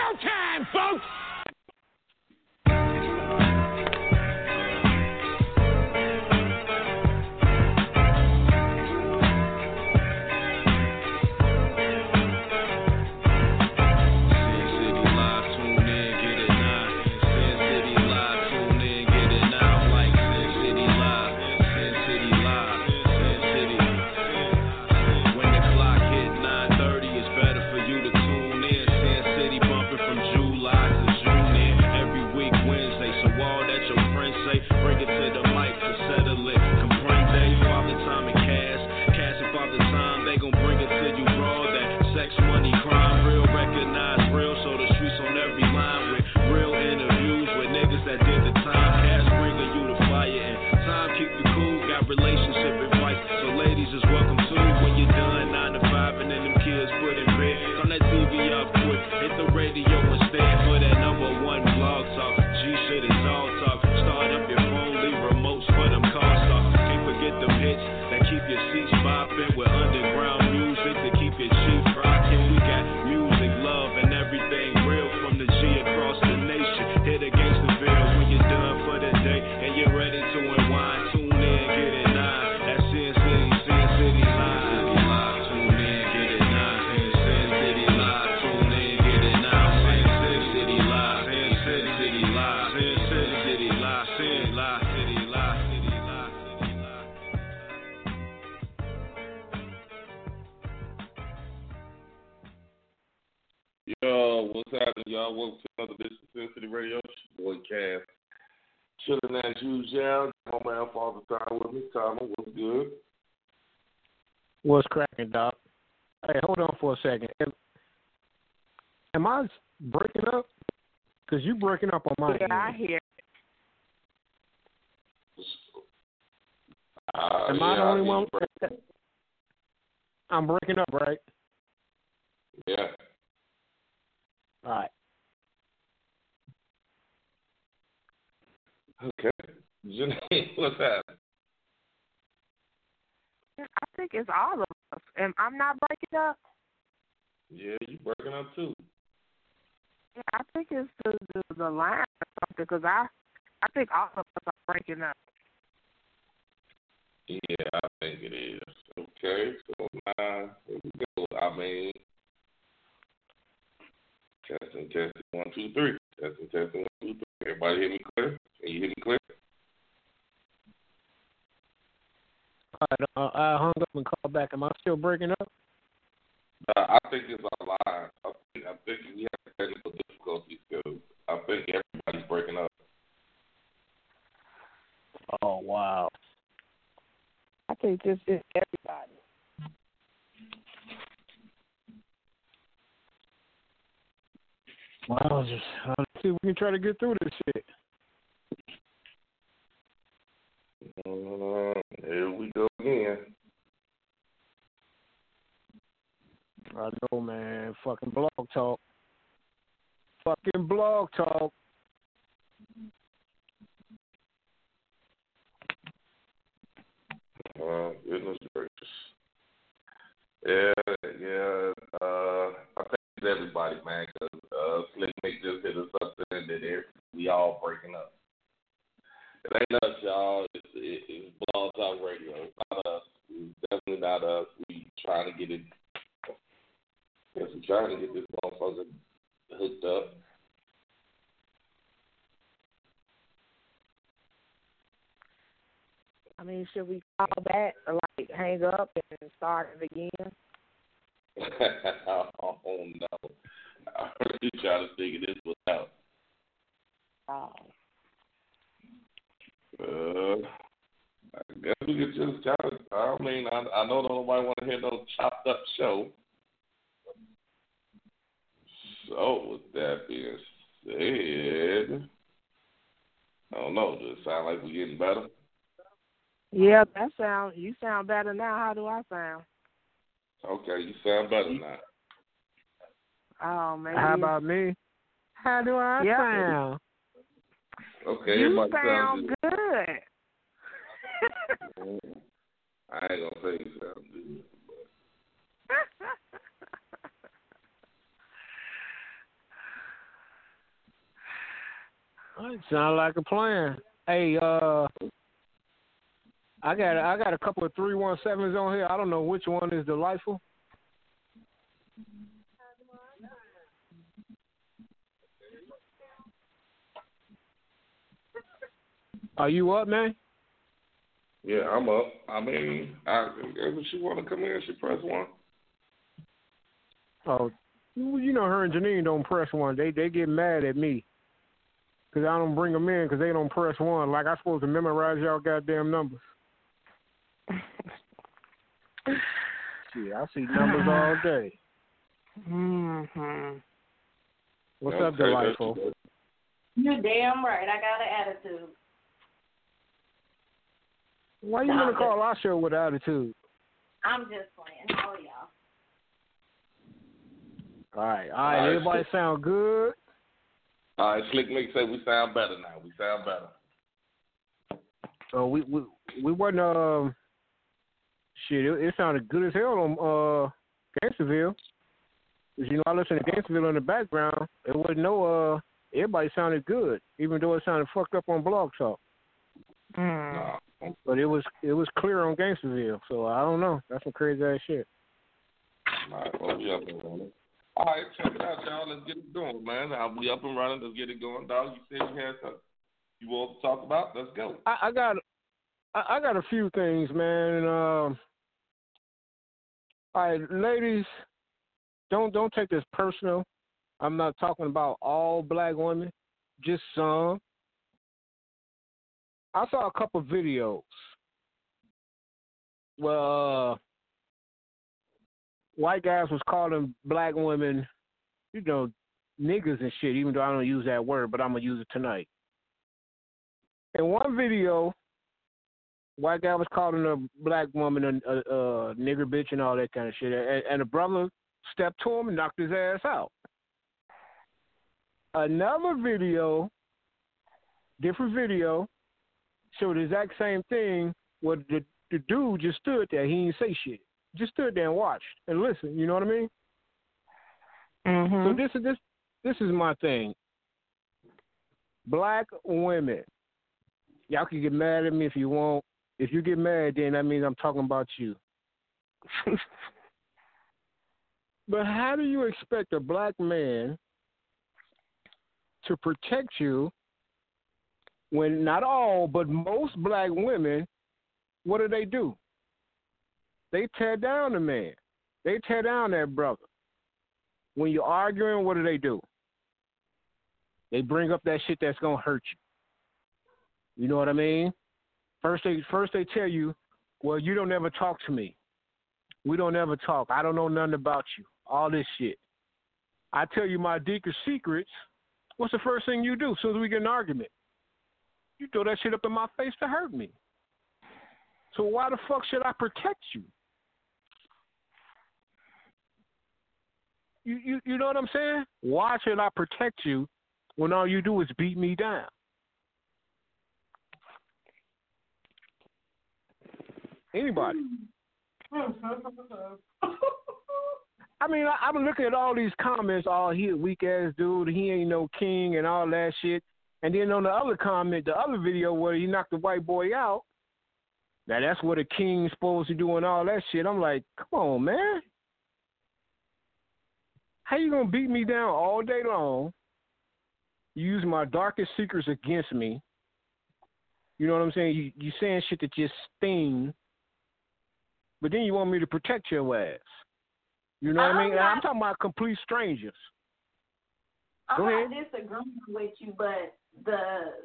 showtime, folks! What's cracking, Doc? Hey, hold on for a second. Am, am I breaking up? Because you're breaking up on my yeah, end. I hear. Uh, Am yeah, I the only I one? think- I'm breaking up, right? Yeah. All right. Okay. Janine, what's happening? I think it's all of us. And I'm not breaking up. Yeah, you breaking up too. Yeah, I think it's the the, the line or something because I I think all of us are breaking up. Yeah, I think it is. Okay, so now here we go. I mean, testing, testing, one, two, three. Testing, testing, one, two, three. Everybody hear me clear? Can you hear me clear? All right. Uh, I hung up and called back. Am I still breaking up? Uh, I think it's our line. I think, I think we have technical difficulties because I think everybody's breaking up. Oh wow. I think this is everybody. Wow. Just uh, let's see if we can try to get through this shit. Uh, here we go again. I know, man. Fucking blog talk. Blog talk. sound you sound better now. How do I sound? Okay, you sound better now. Oh man. How about me? How do I sound? Okay, you sound good. good. I ain't gonna say you sound good. It sounds like a plan. Hey, uh, I got I got a couple of three one sevens on here. I don't know which one is delightful. Are you up, man? Yeah, I'm up. I mean, I, if she want to come in, she press one. Oh, you know her and Janine don't press one. They they get mad at me because I don't bring them in because they don't press one. Like I'm supposed to memorize y'all goddamn numbers. See, I see numbers all day. Mhm. What's Okay, up, delightful? You're damn right. I got an attitude. Why you gonna call our show with attitude? I'm just playing. How y'all? All right, all All right. right. Everybody sound good. All right, Slick Mick said we sound better now. We sound better. So we we we wasn't um shit. It, it sounded good as hell on uh Gangsterville. 'Cause, you know I listened to Gangsterville in the background. It wasn't no uh. Everybody sounded good, even though it sounded fucked up on Blog Talk. Mm. But it was it was clear on Gangsterville. So I don't know. That's some crazy ass shit. All right, well, we up and running. All right, check it out, y'all. Let's get it going, man. I'll be up and running. Let's get it going, dog. You said you had something you want to talk about. Let's go. I, I got I, I got a few things, man. Um, all right, ladies, don't don't take this personal. I'm not talking about all black women, just some. I saw a couple videos. Well, uh, white guys was calling black women, you know, niggas and shit. Even though I don't use that word, but I'm gonna use it tonight. In one video, white guy was calling a black woman a, a, a nigger bitch and all that kind of shit, and, and the brother stepped to him and knocked his ass out. Another video, different video, showed the exact same thing. Where the the dude just stood there, he didn't say shit, just stood there and watched and listened. You know what I mean? Mhm. So this is this this is my thing. Black women, y'all can get mad at me if you want. If you get mad, then that means I'm talking about you. but how do you expect a black man to protect you when not all, but most black women, what do they do? They tear down the man. They tear down that brother. When you're arguing, what do they do? They bring up that shit that's gonna hurt you. You know what I mean? First they first they tell you, well, you don't ever talk to me. We don't ever talk. I don't know nothing about you. All this shit. I tell you my deepest secrets. What's the first thing you do as soon as we get an argument? You throw that shit up in my face to hurt me. So why the fuck should I protect you? You you you know what I'm saying? Why should I protect you when all you do is beat me down? Anybody? I mean, I, I'm looking at all these comments. Oh, he a weak ass dude. He ain't no king and all that shit. And then on the other comment, the other video where he knocked the white boy out. Now that's what a king's supposed to do and all that shit. I'm like, come on, man. How you gonna beat me down all day long? Use my darkest secrets against me. You know what I'm saying? You you saying shit that just sting, but then you want me to protect your ass. You know what I mean? I'm I'm talking about complete strangers. I'm Go not ahead. disagreeing with you, but the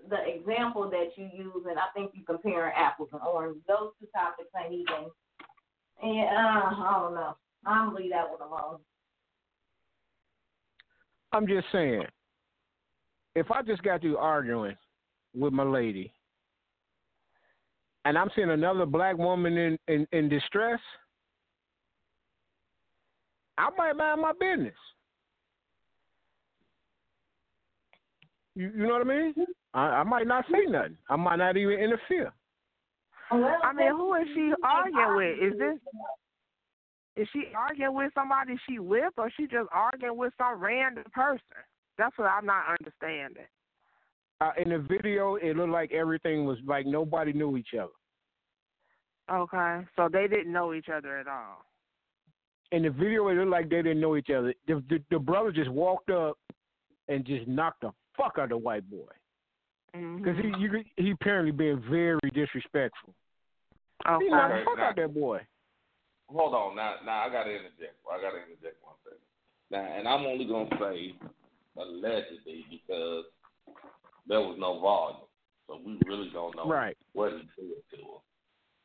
the example that you use, and I think you comparing apples and oranges. Those two topics ain't even. And uh, I don't know. I'm leave that one alone. I'm just saying, if I just got through arguing with my lady, and I'm seeing another black woman in, in, in distress, I might mind my business. You, you know what I mean? I, I might not say nothing. I might not even interfere. I mean, who is she arguing with? Is this is she arguing with somebody she with, or she just arguing with some random person? That's what I'm not understanding. Uh, in the video, it looked like everything was like nobody knew each other. Okay, so they didn't know each other at all. In the video, it looked like they didn't know each other. The, the, the brother just walked up and just knocked the fuck out of the white boy because Mhm. he you, he apparently being very disrespectful. He knocked the fuck now- out that boy. Hold on, now, now I gotta interject. I gotta interject one second. Now, and I'm only gonna say allegedly because there was no volume, so we really don't know Right. what he said to her.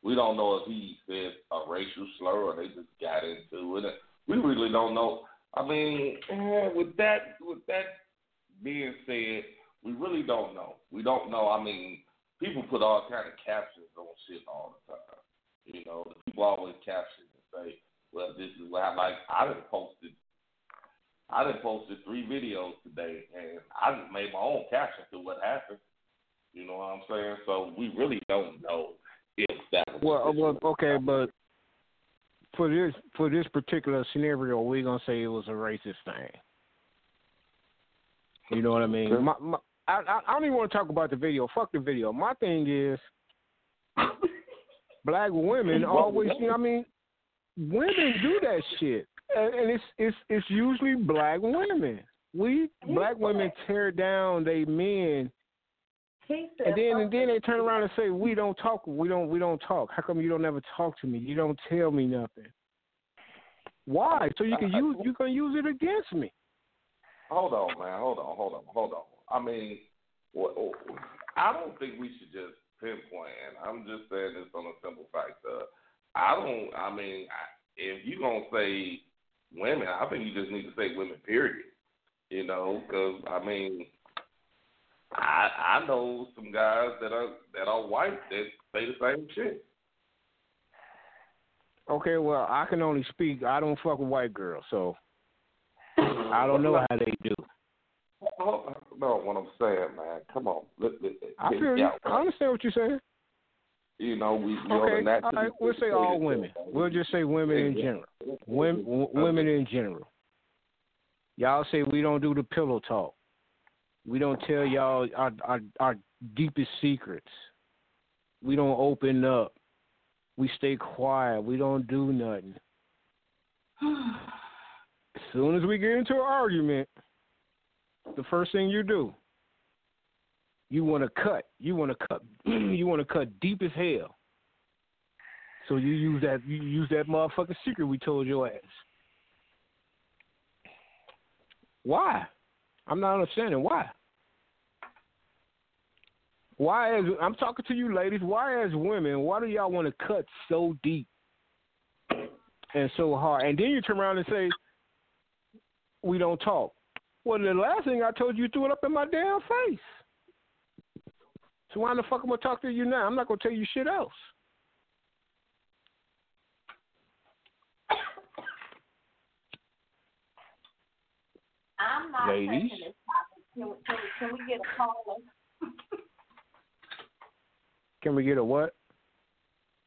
We don't know if he said a racial slur or they just got into it. We really don't know. I mean, eh, with that, with that being said, we really don't know. We don't know. I mean, people put all kind of captions on shit all the time. You know, people always caption and say, "Well, this is what I like." I done posted, I done posted three videos today, and I just made my own caption to what happened. You know what I'm saying? So we really don't know if that was. Well, well, okay, but for this for this particular scenario, we're gonna say it was a racist thing. You know what I mean? Okay. My, my, I, I I don't even want to talk about the video. Fuck the video. My thing is, black women always. You know, what I mean, women do that shit, and, and it's it's it's usually black women. We black women tear down they men He said, and then and then they turn around and say we don't talk we don't we don't talk. How come you don't ever talk to me? You don't tell me nothing. Why? So you can use you can use it against me. Hold on, man. Hold on. Hold on. Hold on. I mean, what, I don't think we should just pinpoint. I'm just saying this on a simple fact. Uh, I don't. I mean, I, if you gonna say women, I think you just need to say women. Period. You know, because I mean, I I know some guys that are that are white that say the same shit. Okay, well I can only speak. I don't fuck with white girls, so I don't know how they do. Oh, No, what I'm saying, man. Come on. Let, let, I feel you. I understand what you're saying. You know, we, we Okay, to all right. We'll say all women. We'll just say women in general. Women, women in general. Y'all say we don't do the pillow talk. We don't tell y'all our our, our deepest secrets. We don't open up. We stay quiet. We don't do nothing. As soon as we get into an argument, the first thing you do, you want to cut. You want to cut. you want to cut deep as hell. So you use that. You use that motherfucking secret we told your ass. Why? I'm not understanding why. Why as I'm talking to you ladies, why as women, why do y'all want to cut so deep and so hard? And then you turn around and say, We don't talk. Well the last thing I told you, you threw it up in my damn face. So why the fuck am I gonna talk to you now? I'm not gonna tell you shit else. I'm not Ladies? taking this topic. Can we, can we, can we get a caller? Can we get a what?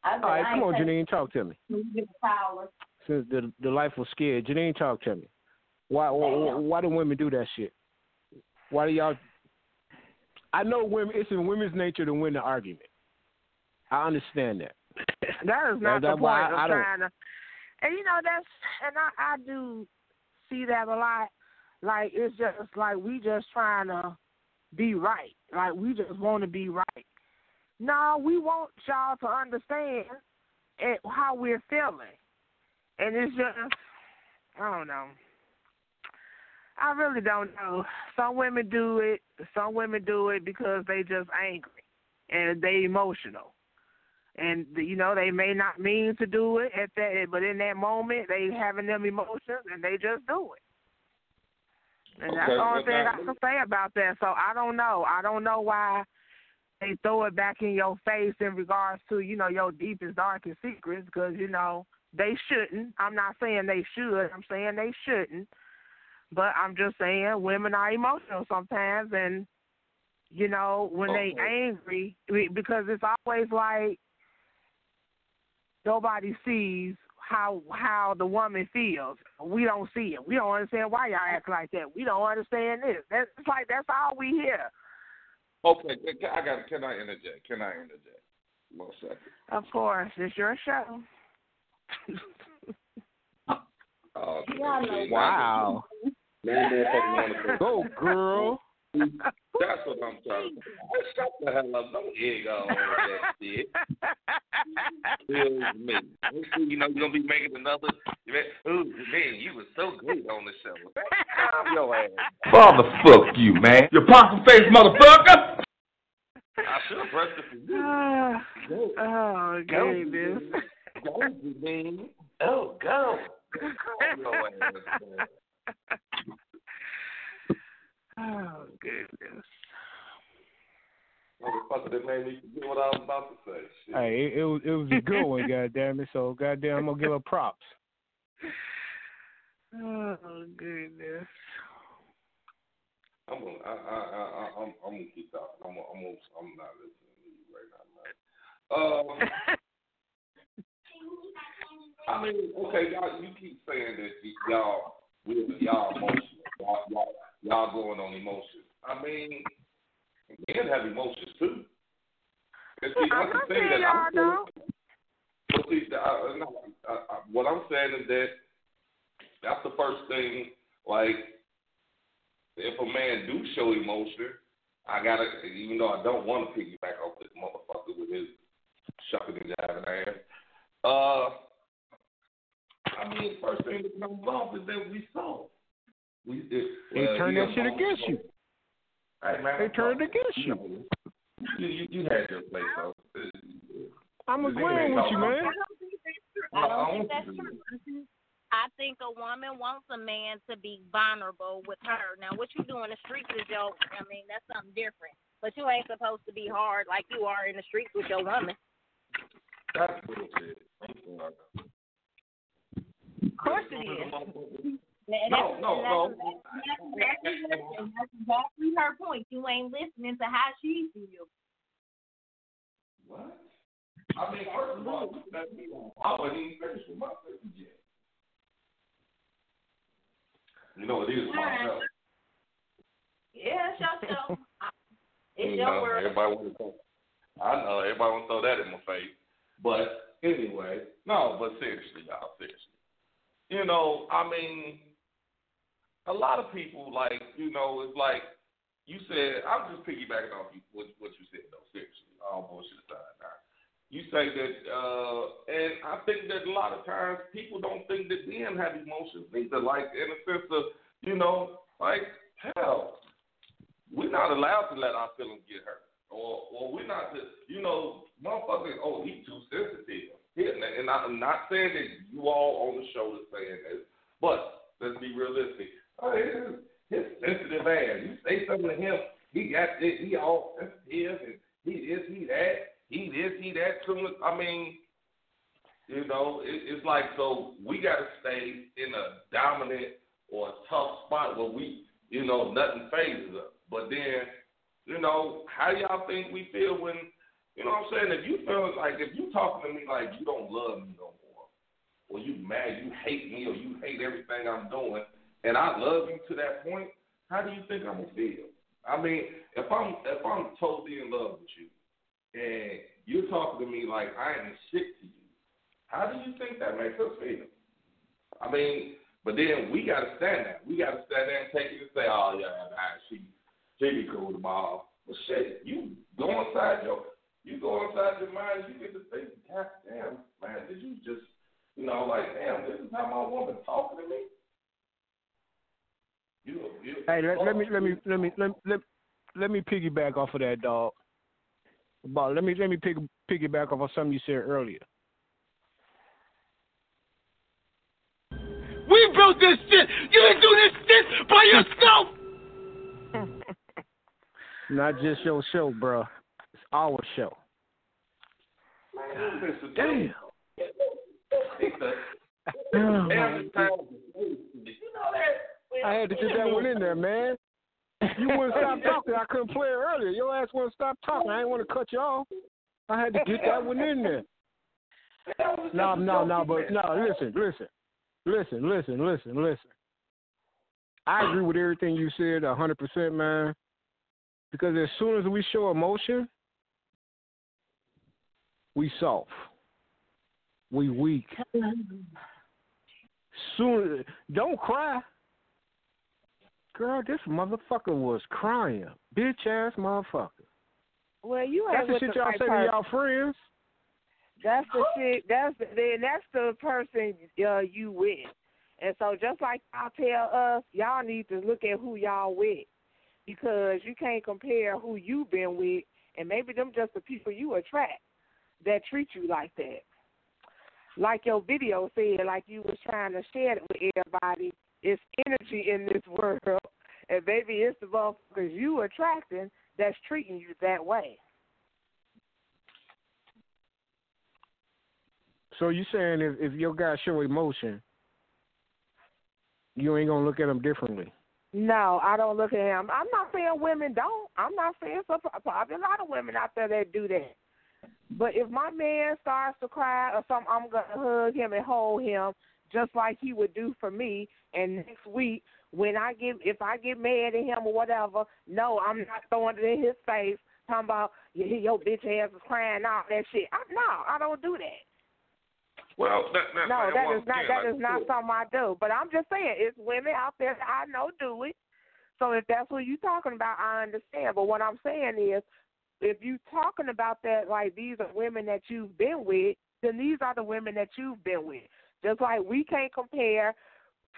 I All right, come on, Janine, talk to me. Can we get a caller? Since the the life was scared, Janine, talk to me. Why why, why do women do that shit? Why do y'all? I know women. It's in women's nature to win the argument. I understand that. That is not That- the point I- I trying to. And you know that's and I I do see that a lot. Like it's just like we just trying to be right. Like we just want to be right. No, we want y'all to understand it, how we're feeling, and it's just I don't know. I really don't know. Some women do it. Some women do it because they just angry and they emotional and you know they may not mean to do it at that, but in that moment they having them emotions and they just do it. And that's Okay, the only well, thing now, I can say about that. So I don't know. I don't know why they throw it back in your face in regards to you know your deepest darkest secrets because you know they shouldn't. I'm not saying they should. I'm saying they shouldn't. But I'm just saying women are emotional sometimes and you know when they angry because it's always like nobody sees how how the woman feels. We don't see it. We don't understand why y'all act like that. We don't understand this. That's it's like that's all we hear. Okay, I got. Can I interject? Can I interject? One second. Of course, it's your show. Oh, Wow. Go, girl. That's what I'm talking about. Shut the hell up. Don't egg on that shit. Feels me. You know, you're going to be making another. Ooh, man, you were so great on the show. Calm your ass. Father, fuck you, man. You possum face motherfucker. I should have pressed it for you. oh, oh goodness. Go, man. Oh, go. Calm your ass, man. Oh goodness. Motherfucker, that made me forget what I was about to say. Shit. Hey, it, it was it was a good one, goddamn it. So goddamn, I'm gonna give her props. Oh goodness. I'm gonna, I, I, I, I, I'm, I'm gonna keep talking. I'm, gonna, I'm, I'm not listening to you right now, man. Um, I mean, okay, y'all, you keep saying that y- y'all, we, y'all emotional, y'all, y'all, y'all going on emotions. I mean, men have emotions too. And see, I'm not saying that I'm y'all don't. But see, I, I, I, I, what I'm saying is that that's the first thing. Like, if a man do show emotion, I gotta, even though I don't want to piggyback off this motherfucker with his shucking and jiving ass. Uh, I the first thing that comes off is that we saw. We it, They well, turn that shit against you. Hey, man, They turn it against you. you. You, you, you had your play, so. I'm agreeing with you, man. I don't think that's true. I think- I think a woman wants a man to be vulnerable with her. Now, what you do in the streets is your, I mean, that's something different. But you ain't supposed to be hard like you are in the streets with your woman. That's bullshit. I'm sorry. Of course it is. No, no, no. that's- That's exactly, and that's exactly her point. You ain't listening to how she feels. What? I mean, first of all, you let me on. I wasn't even finished with my sentence yet. You know, it is my show. Yeah, it's your show. It's You your know, world. Everybody want to throw. I know everybody want to throw that in my face, but anyway, no. But seriously, y'all, seriously. You know, I mean, a lot of people like, you know, it's like you said. I'm just piggybacking off you what, what you said though. Seriously, all bullshit aside. Now, you say that, uh, and I think that a lot of times people don't think that men have emotions either. Like in a sense of, you know, like hell, we're not allowed to let our feelings get hurt, or or we're not to, you know, motherfuckers. Oh, he too sensitive. Yeah, and- I'm not saying that you all on the show is saying this, but let's be realistic. Oh, his, his sensitive ass. You say something to him, he got this, he all sensitive, and he this, he that, he this, he that. As- I mean, you know, it, it's like so we got to stay in a dominant or a tough spot where we, you know, nothing fazes us. But then, you know, how y'all think we feel when, you know what I'm saying? If you feel like, if you talking to me like you don't love me no more, or you mad, you hate me, or you hate everything I'm doing, and I love you to that point, how do you think I'm gonna feel? I mean, if I'm if I'm totally in love with you, and you're talking to me like I ain't shit to you, how do you think that makes us feel? I mean, but then we gotta stand there. We gotta stand there and take it and say, oh yeah, nah, she she be cool tomorrow. But shit, you go inside your you go inside your mind, you get to think, God damn, man, did you just you know, like, damn, this is how my woman talking to me? You, you Hey, let, let me oh, let me let me let let let me piggyback off of that, dog. But let me let me pick piggyback off of something you said earlier. We built this shit. You didn't do this shit by yourself. Not just your show, bro. It's our show. Man, listen, Damn. It's a- Oh, every time you know that I had to get that one in there, man. You wouldn't stop talking. I couldn't play it earlier. Your ass wouldn't stop talking. I didn't want to cut you off. I had to get that one in there. No, no, no, but no. Listen, listen, listen, listen, listen, listen. I agree with everything you said, a hundred percent, man. Because as soon as we show emotion, we soft. We weak. Soon don't cry. Girl, this motherfucker was crying. Bitch ass motherfucker. Well, you That's ain't the with shit the y'all right say to y'all friends. That's the shit. That's the, then that's the person uh, you with. And so just like y'all tell us, y'all need to look at who y'all with because you can't compare who you been with and maybe them just the people you attract that treat you like that. Like your video said, like you was trying to share it with everybody, it's energy in this world, and maybe it's the motherfuckers you attracting that's treating you that way. So you saying if if your guy show emotion, you ain't gonna look at him differently. No, I don't look at him. I'm not saying women don't. I'm not saying so. Probably a lot of women out there that do that. But if my man starts to cry or something, I'm gonna hug him and hold him just like he would do for me. And next week, when I get if I get mad at him or whatever, no, I'm not throwing it in his face. Talking about your, your bitch ass is crying all that shit. I, no, I don't do that. Well, that, that, No, that is not that is not something I do. But I'm just saying, it's women out there that I know do it. So if that's what you're talking about, I understand. But what I'm saying is, if you're talking about that, like these are women that you've been with, then these are the women that you've been with. Just like we can't compare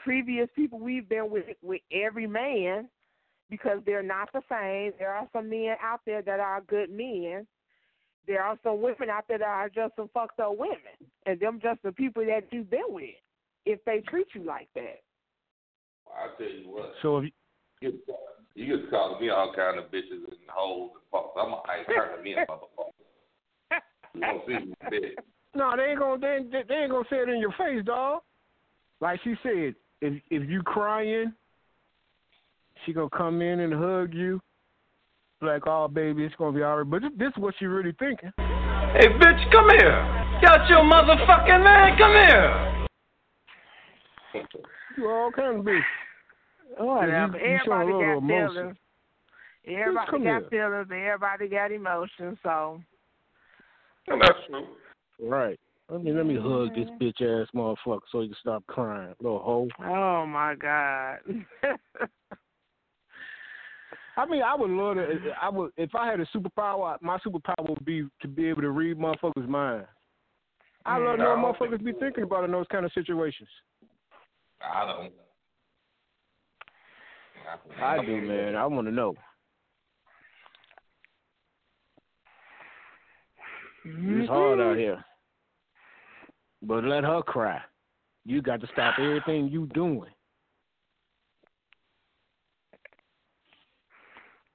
previous people we've been with with every man because they're not the same. There are some men out there that are good men. There are some women out there that are just some fucked up women, and them just the people that you've been with. If they treat you like that, I tell you what, So if you get, you get calling me all kind of bitches and hoes and fucks. I'm gonna ice turn me a motherfucker. You gonna see me bitch. no, they ain't gonna they, ain't- they ain't gonna say it in your face, dog. Like she said, if if you crying, she gonna come in and hug you. Like, oh baby, it's gonna be alright. But this, this is what she really thinking. Hey, bitch, come here. Got your motherfucking man. Come here. You all kind of bitch. Oh, whatever. you- you everybody got emotion. feelings. Everybody got here. feelings, and everybody got emotions. So And that's true. Right. Let me let me hug this mm-hmm. bitch ass motherfucker so he can stop crying, little hoe. Oh my God. I mean, I would love to. I would if I had a superpower. My superpower would be to be able to read motherfuckers' minds. I love mm. to know what motherfuckers be thinking about in those kind of situations. I don't. I do, man. I want to know. It's hard out here. But let her cry. You got to stop everything you doing.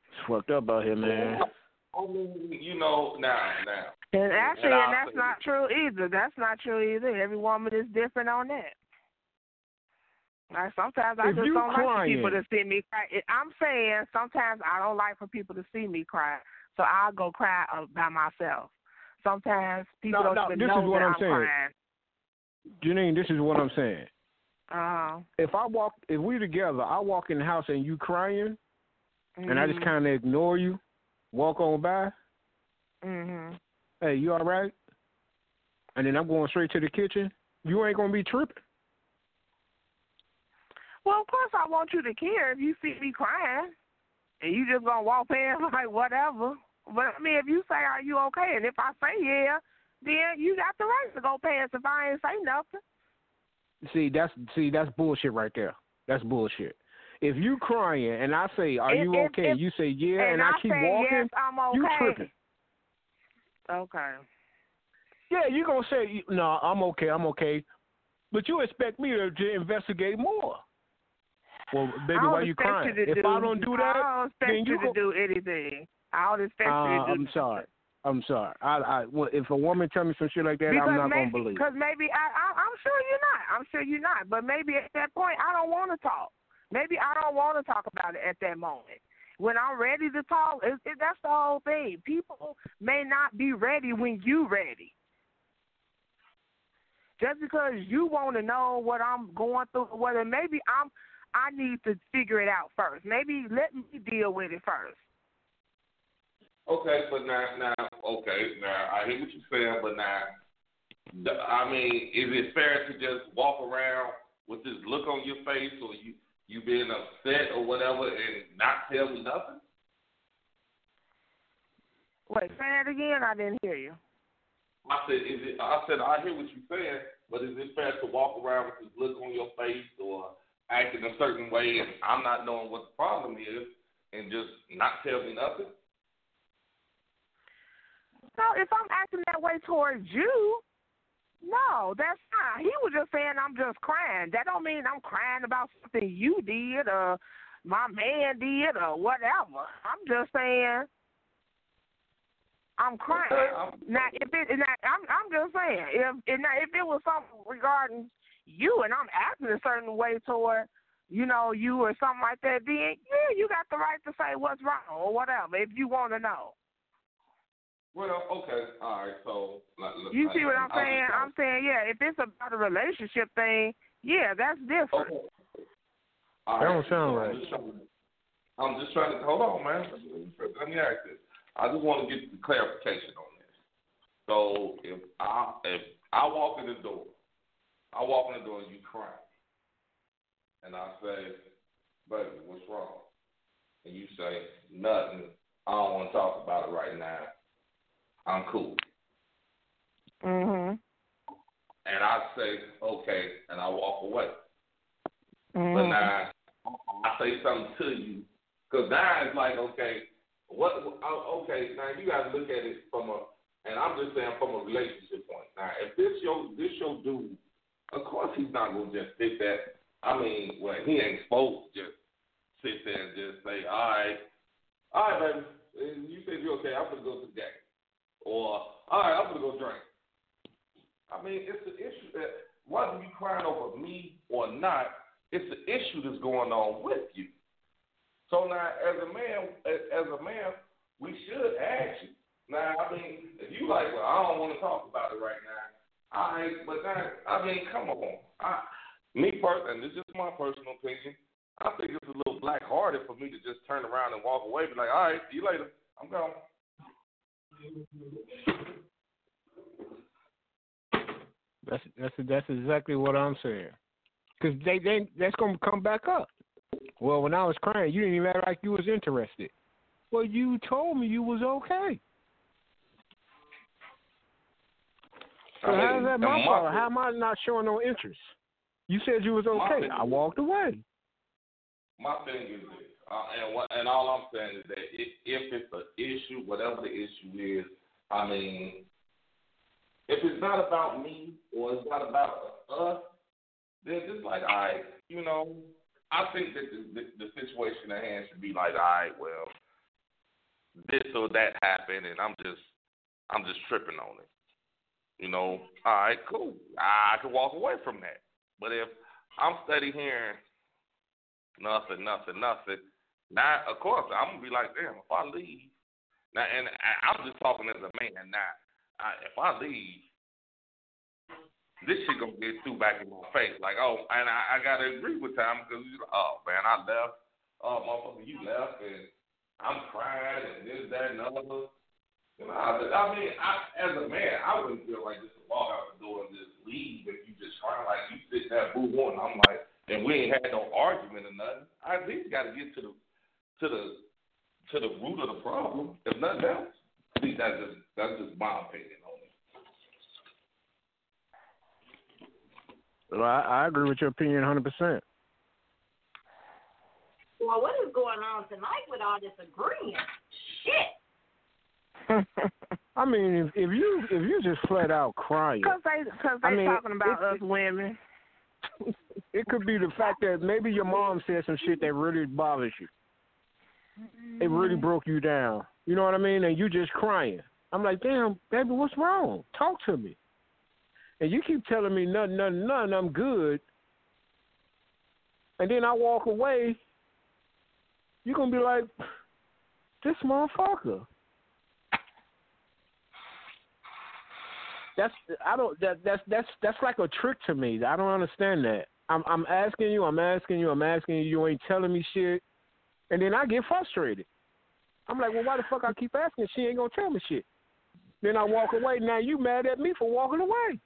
It's fucked up out here, man. I mean, you know, now, now. And actually, And and that's not true either. That's not true either. Every woman is different on that. Like sometimes I If just don't like for people to see me cry. I'm saying sometimes I don't like for people to see me cry, so I'll go cry uh, by myself. Sometimes people No, don't no, even this know is what that I'm I'm saying. crying. Janine, this is what I'm saying. Uh, If I walk, if we're together, I walk in the house and you crying, and I just mhm, kind of ignore you, walk on by. Mm-hmm. Hey, you all right? And then I'm going straight to the kitchen. You ain't gonna be tripping. Well, of course I want you to care if you see me crying, and you just gonna walk in like whatever. But I mean, if you say, "Are you okay?" and if I say yeah, then you got the right to go past if I ain't say nothing. See, that's see, that's bullshit right there. That's bullshit. If you crying and I say, "Are If- you okay?" if- you say, "Yeah," and, and I, I keep walking. yes, I'm okay. You tripping? Okay. Yeah, you gonna say, "No, I'm okay. I'm okay," but you expect me to, to investigate more. Well, baby, why you expect crying? You to if do, I don't do that, I don't expect then you you to go- do anything. I don't expect uh, you to do. Anything. I'm sorry. I'm sorry. I, I, well, if a woman tell me some shit like that, Because I'm not maybe, gonna believe. Because maybe I, I, I'm sure you're not. I'm sure you're not. But maybe at that point, I don't want to talk. Maybe I don't want to talk about it at that moment. When I'm ready to talk, it, it, that's the whole thing. People may not be ready when you're ready. Just because you want to know what I'm going through, whether maybe I'm, I need to figure it out first. Maybe let me deal with it first. Okay, but now, now, okay, now I hear what you're saying, but now, I mean, is it fair to just walk around with this look on your face, or you you being upset or whatever, and not tell me nothing? Wait, say that again. I didn't hear you. I said, is it? I said, I hear what you're saying, but is it fair to walk around with this look on your face or acting a certain way, and I'm not knowing what the problem is, and just not tell me nothing? So if I'm acting that way towards you, no, that's not. He was just saying I'm just crying. That don't mean I'm crying about something you did or my man did or whatever. I'm just saying I'm crying. Now, if it, now, I'm, I'm just saying, if, if, now, if it was something regarding you and I'm acting a certain way toward, you know, you or something like that, then yeah, you got the right to say what's wrong or whatever if you want to know. Well, okay, all right. So like, you see what I, I'm saying? I'm saying, yeah, if it's about a relationship thing, yeah, that's different. Okay. That don't sound right. I'm just, trying, I'm just trying to hold on, man. Let me ask this. I just want to get the clarification on this. So if I if I walk in the door, I walk in the door and you cry, and I say, "Baby, what's wrong?" And you say, "Nothing. I don't want to talk about it right now. I'm cool." Mhm. And I say, "Okay," and I walk away. Mhm. But now I say something to you, because now it's like, okay, what? oh, Okay, now you got to look at it from a, and I'm just saying from a relationship point. Now, if this your this your dude, of course he's not gonna just sit there. I mean, well, he ain't supposed to just sit there and just say, all right, all right, baby, you said you're okay. I'm gonna go to the game, or all right, I'm gonna go drink. I mean, it's an issue that whether you crying over me or not, it's an issue that's going on with you. So now, as a man, as a man, we should ask you. Now, I mean, if you like, well, I don't want to talk about it right now. All right, but now, I mean, come on. I, me personally, and this is just my personal opinion. I think it's a little black-hearted for me to just turn around and walk away, be like, all right, see you later. I'm gone. That's that's that's exactly what I'm saying. Cause they they that's gonna come back up. Well, when I was crying, you didn't even act like you was interested. Well, you told me you was okay. So I mean, is that my fault? How am I not showing no interest? You said you was okay. I walked away. My thing is this, uh, and what, and all I'm saying is that if, if it's an issue, whatever the issue is, I mean, if it's not about me or it's not about us, then just like, all right, you know, I think that the, the, the situation at hand should be like, all right, well, this or that happened, and I'm just, I'm just tripping on it. You know, all right, cool. I can walk away from that. But if I'm steady hearing nothing, nothing, nothing, now of course I'm gonna be like, damn, if I leave now, and I- I'm just talking as a man now. I, if I leave, this shit gonna get through back in my face. Like, oh, and I, I gotta agree with Tom because oh man, I left. Oh, motherfucker, you left, and I'm crying and this, that, and other. You I, I mean, I, as a man, I wouldn't feel like just to walk out the door and just leave if you just crying like you sit there boo on. I'm like, and we ain't had no argument or nothing. I at least got to get to the to the to the root of the problem, if nothing else. I think that's just that's just my opinion on it. Well, I, I agree with your opinion 100. percent Well, what is going on tonight with all this agreeing? Shit. I mean, if, if you if you just flat out crying, Cause they, cause they I mean, talking about it- us women. it could be the fact that maybe your mom said some shit that really bothers you. It really mm-hmm. broke you down. You know what I mean? And you just crying. I'm like, damn, baby, what's wrong? Talk to me. And you keep telling me nothing, nothing, nothing. I'm good. And then I walk away. You're gonna be like, this motherfucker. That's I don't that that's that's that's like a trick to me. I don't understand that. I'm I'm asking you, I'm asking you, I'm asking you. You ain't telling me shit, and then I get frustrated. I'm like, well, why the fuck I keep asking? She ain't gonna tell me shit. Then I walk away. Now you mad at me for walking away?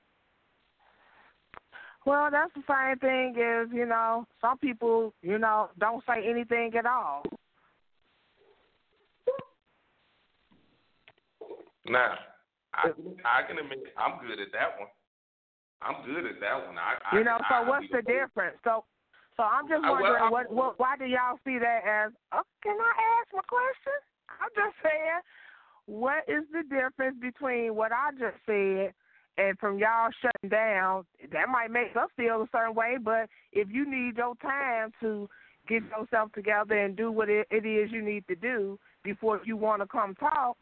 Well, that's the same thing as you know. Some people, you know, don't say anything at all. Now, I I can admit I'm good at that one. I'm good at that one. I, you know, I, so I, what's the difference? So, so I'm just well, wondering, I- what, what, why do y'all see that as? Oh, can I ask my question? I'm just saying, what is the difference between what I just said and from y'all shutting down? That might make us feel a certain way, but if you need your time to get yourself together and do what it, it is you need to do before you want to come talk,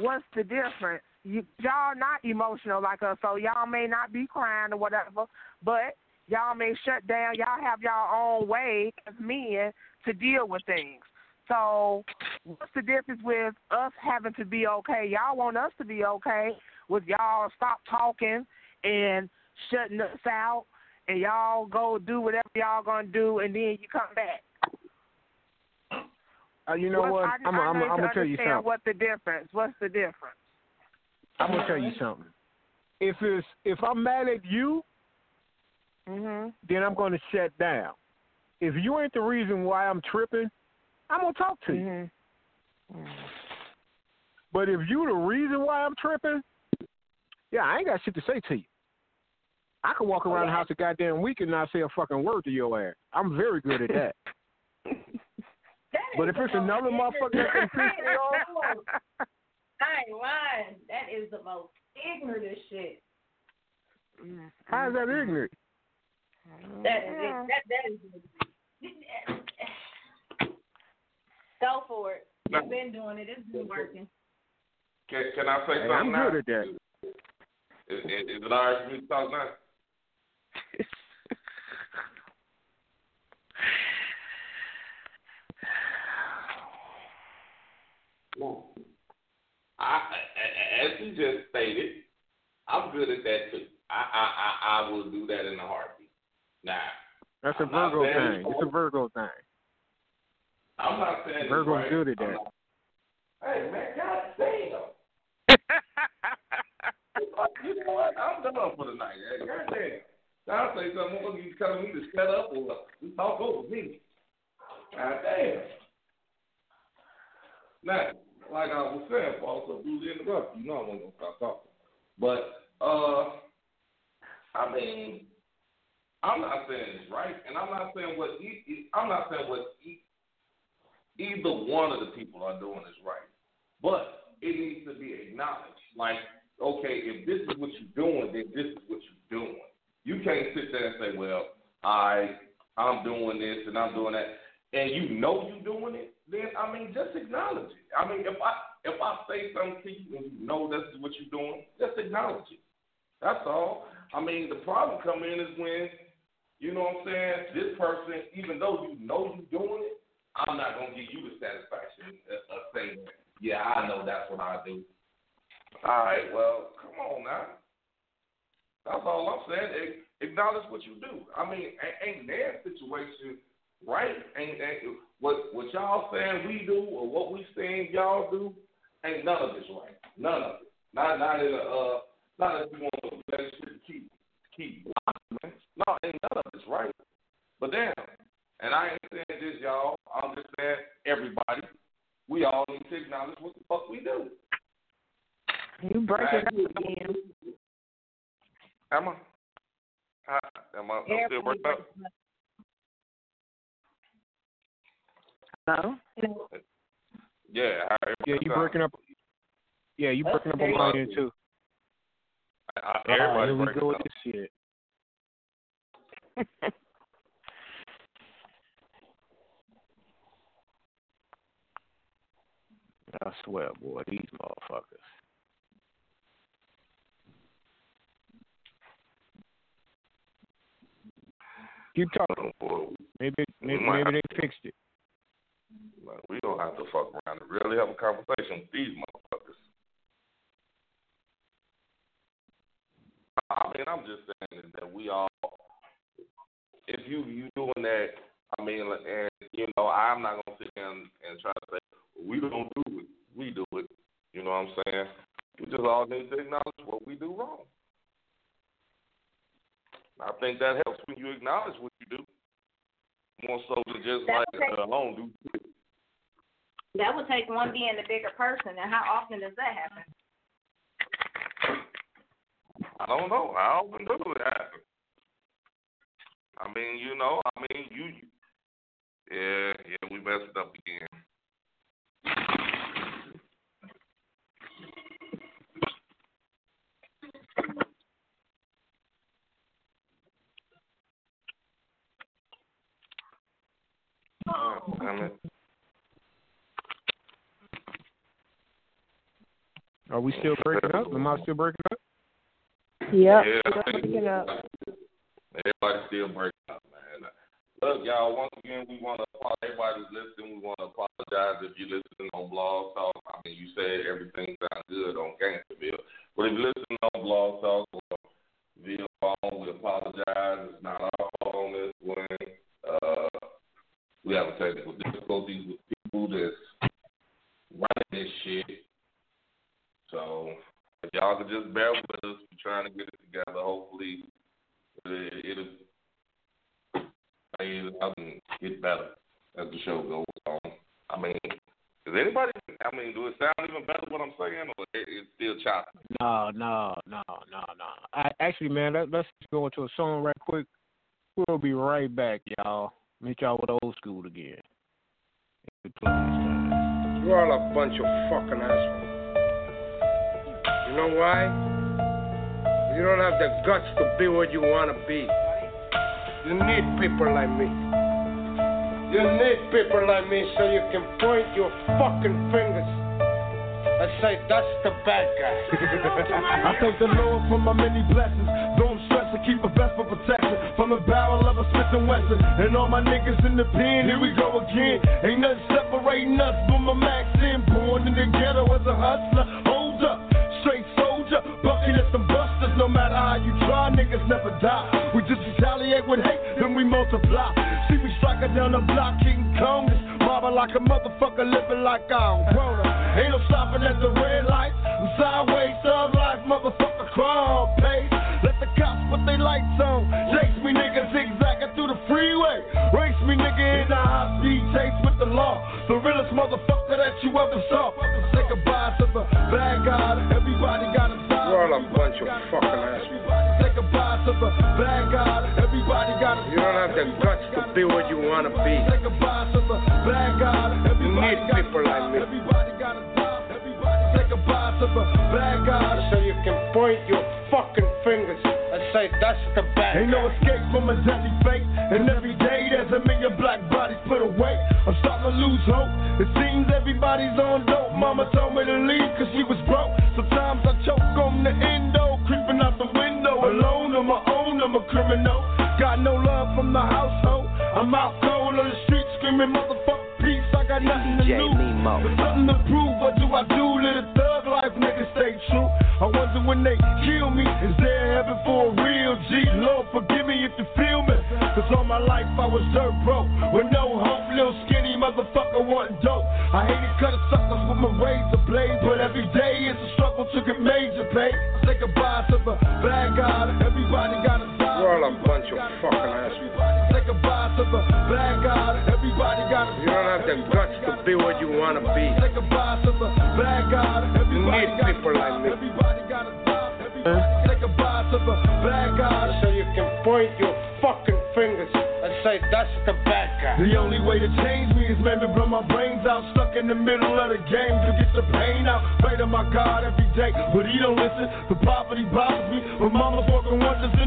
what's the difference? You, y'all not emotional like us, so y'all may not be crying or whatever, but y'all may shut down. Y'all have y'all own way as men to deal with things. So, what's the difference with us having to be okay? Y'all want us to be okay with y'all stop talking and shutting us out, and y'all go do whatever y'all gonna do, and then you come back. Uh, you know what? I, I'm, I I'm, I'm gonna tell you something. What the difference? What's the difference? I'm gonna tell you something. If it's if I'm mad at you, Mhm. then I'm gonna shut down. If you ain't the reason why I'm tripping, I'm gonna talk to you. Mhm. But if you the reason why I'm tripping, yeah, I ain't got shit to say to you. I can walk around the house a goddamn week and not say a fucking word to your ass. I'm very good at that. But if it's another motherfucker that can piss me off, I ain't lying. That is the most ignorant shit. Mhm. how is that ignorant? That is it. That that is. Go for it. You've been doing it. It's been working. Can, can I say Hey, something I'm now? good at that. Is, is, is it all right for me to talk now? I, as you just stated, I'm good at that too. I, I, I, I will do that in a heartbeat. Now, That's a I'm not Virgo thing. It's a Virgo thing. I'm not saying Virgo's right. good at that. not- Hey man, God damn. you know what? I'm done for the night. God damn. Now I say something, you telling me to shut up or talk over me. God damn. Now, like I was saying, Paul, so the interrupt. You know I wasn't gonna stop talking. But uh I mean, I'm not saying it's right, and I'm not saying what e- I'm not saying what e- either one of the people are doing is right, but it needs to be acknowledged. Like, okay, if this is what you're doing, then this is what you're doing. You can't sit there and say, well, I I'm doing this and I'm doing that, and you know you're doing it. Then I mean, just acknowledge it. I mean, if I if I say something to you and you know this is what you're doing, just acknowledge it. That's all. I mean, the problem come in is when, you know what I'm saying, this person, even though you know you're doing it, I'm not going to give you the satisfaction of, saying, yeah, I know that's what I do. All right, well, come on now. That's all I'm saying. Acknowledge what you do. I mean, ain't that situation right? Ain't, ain't what what y'all saying we do or what we saying y'all do? Ain't none of this right. None of it. Not not in a uh, not if you want to it shit keep keep. blocking, No, ain't none of this right. But damn, and I ain't saying this, y'all. I'm just saying everybody. We all need to acknowledge what the fuck we do. You break it up again. Am I? Uh, Am I I'm still working up? Hello? Yeah. how Yeah, you sound? breaking up. Yeah, you breaking up on my end too. Uh, Uh, Everybody here we breaking go with up. this shit. I swear, boy, these motherfuckers. Keep talking. Boy, Maybe, maybe, maybe they fixed it. Man, we don't have to fuck around and really have a conversation with these motherfuckers. I mean, I'm just saying that we all, if you you doing that, I mean, and you know, I'm not gonna sit here and, and try to say We don't do it. We do it. You know what I'm saying? We just all need to acknowledge what we do wrong. I think that helps when you acknowledge what you do. More so than just That like take- alone do. That would take one being the bigger person, and how often does that happen? I don't know. How often does it happen? I mean, you know, I mean, you. Yeah, yeah, we messed up again. Damn it. Are we still breaking up? Am I still breaking up? Yep. Yeah, Still I think picking up. everybody's still breaking up, man. Look, y'all, once again, we want to everybody that's listening, we want to apologize if you're listening on Blog Talk. I mean, you said everything sounds good on Gangsterville. But if you're listening on Blog Talk or via phone, we apologize. It's not our fault on this one. Uh, we have technical difficulties with people that's running this shit. So if y'all could just bear with us, we're trying to get it together. Hopefully, it, it'll fade out and get better as the show goes on. I mean, does anybody? I mean, do it sound even better what I'm saying, or it, it's still choppy? No, no, no, no, no. I, actually, man, let, go a song right quick. We'll be right back, y'all. Meet y'all with old school again. You're all a bunch of fucking assholes. You know why? You don't have the guts to be what you want to be. You need people like me. You need people like me so you can point your fucking fingers and say, that's the bad guy. I thank the Lord for my many blessings. Don't stress and keep a vest for protection from the barrel of a Smith and Wesson. And all my niggas in the pen, here we go again. Ain't nothing separating us but my Maxim. Born in the ghetto as a hustler. Hold up, straight soldier, bucking at some busters. No matter how you try, niggas never die. We just retaliate with hate, then we multiply. See me striking down the block, King Kong. Mobbing like a motherfucker, living like I'm grown up. Ain't no stopping at the red light. I'm sideways, thug life, motherfucker, crawl, pace. Let the cops put their lights on. Chase me, nigga, zigzagging through the freeway. Race me, nigga, in the high speed chase with the law. The realest motherfucker that you ever saw. Say goodbye to the bad guy. Everybody got a die. You're all a bunch of fucking assholes. Say goodbye to the bad guy. Everybody got a You don't have the guts to be what you want to be. Say goodbye to the bad guy. Need people like me. Everybody got a die. Everybody say goodbye to the bad guy. So you can point your fucking fingers and say, that's the bad Ain't no escape from a deadly fate. And every day there's a million black bodies put away. I'm starting to lose hope. It seems everybody's on dope. Mama told me to leave cause she was broke. Sometimes I choke on the endo, creeping out the window. Alone on my own, I'm a criminal. Got no love from the household. I'm out cold on the street screaming, lose. But something to prove. What do I do? Little thug life, niggas stay true. I wonder when they kill me, is there heaven for a real G? Lord, forgive me if you feel me. Cause all my life I was dirt broke. With no hope, little skinny motherfucker wanting dope. I hated cutting suckers with my razor blade. But every day it's a struggle to get major pay. Say goodbye to the black guy. Everybody got a die. You're all a bunch of fucking be what you want to be. You need people like me. Guy. So you can point your fucking fingers and say, that's the bad guy. The only way to change me is maybe blow my brains out. Stuck in the middle of the game to get the pain out. Pray to my God every day, but he don't listen. The poverty bothers me. But mama's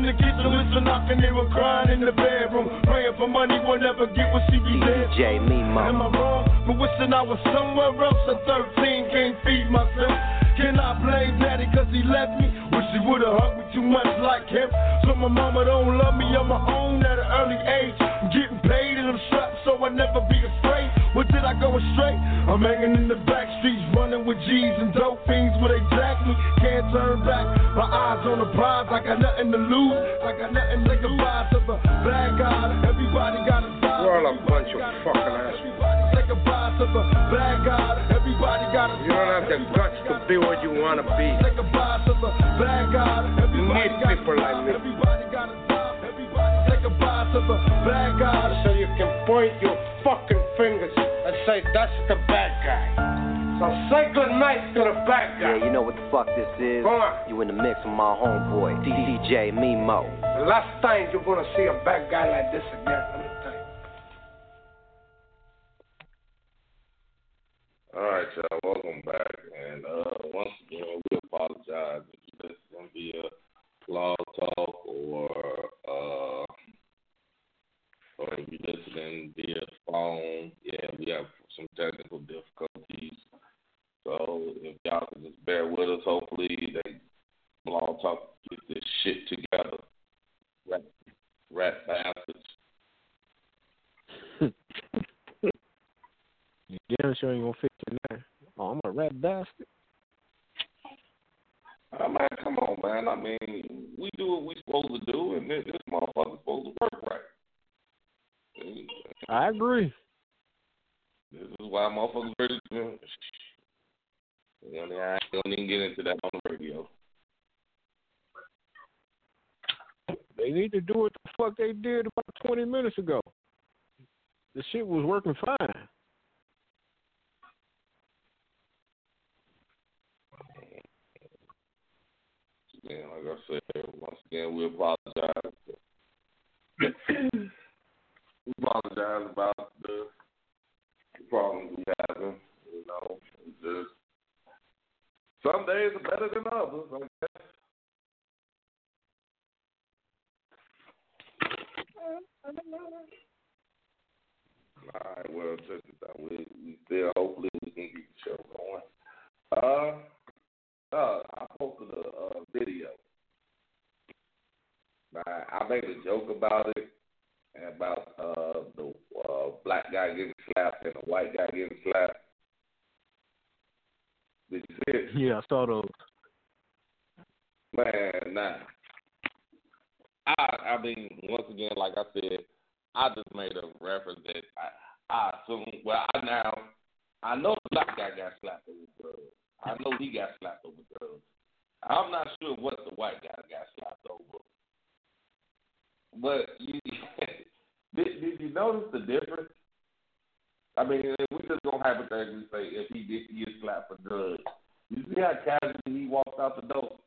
in the kitchen. Listen, knocking, they were crying in the bedroom. Praying for money, will never get what she be. DJ Mimo. Am I wrong for wishing I was somewhere else at 13? Can't feed myself. Can I blame daddy cause he left me? Wish he would've hugged me too much like him. So my mama don't love me on my own at an early age. I'm getting paid and I'm strapped so I never be afraid. What did I go astray? I'm hanging in the back streets, running with G's and dope fiends where they jack me. Can't turn back. My eyes on the prize. Like I got bunch of fucking. Everybody say goodbye to the bad guy. Everybody got a You don't have the guts to be what you wanna be. Say goodbye to the bad guy. You need people like me. Everybody got a job. Everybody say goodbye to the bad guy. So you can point your fucking fingers and say that's the bad guy. So say good night to the bad guy. Yeah, you know what the fuck this is? Come on. You in the mix with my homeboy, DJ Mimo. The last time you're gonna see a bad guy like this again. All right, y'all. Welcome back. And uh, once again, we apologize if you listen via blog talk or uh, or if you're listening via phone. Yeah, we have some technical difficulties. So if y'all can just bear with us, hopefully they blog talk get this shit together. Rat, rat. You damn sure ain't gonna fix it now. Oh, I'm a rat bastard. Uh, man, come on, man. I mean, we do what we supposed to do, and this, this motherfucker's supposed to work right. I agree. This is why motherfuckers to. You know, I don't even get into that on the radio. They need to do what the fuck they did about 20 minutes ago. The shit was working fine. Again, like I said, once again, we apologize. we apologize about the problems we having. You know, just some days are better than others. I guess. All right, well, check this out. We, we still hopefully we can get the show going. Uh, uh, I posted a, a video. Now, I made a joke about it and about uh, the uh, black guy getting slapped and the white guy getting slapped. Did you see it? Yeah, I saw those. Man, nah. I I mean, once again, like I said, I just made a reference that I, I assume. Well, I now I know the black guy got slapped. I know he got slapped over drugs. I'm not sure what the white guy got slapped over. But you, did did you notice the difference? I mean, we just gonna hypothetically say if he did get slapped for drugs, you see how casually he walked out the door.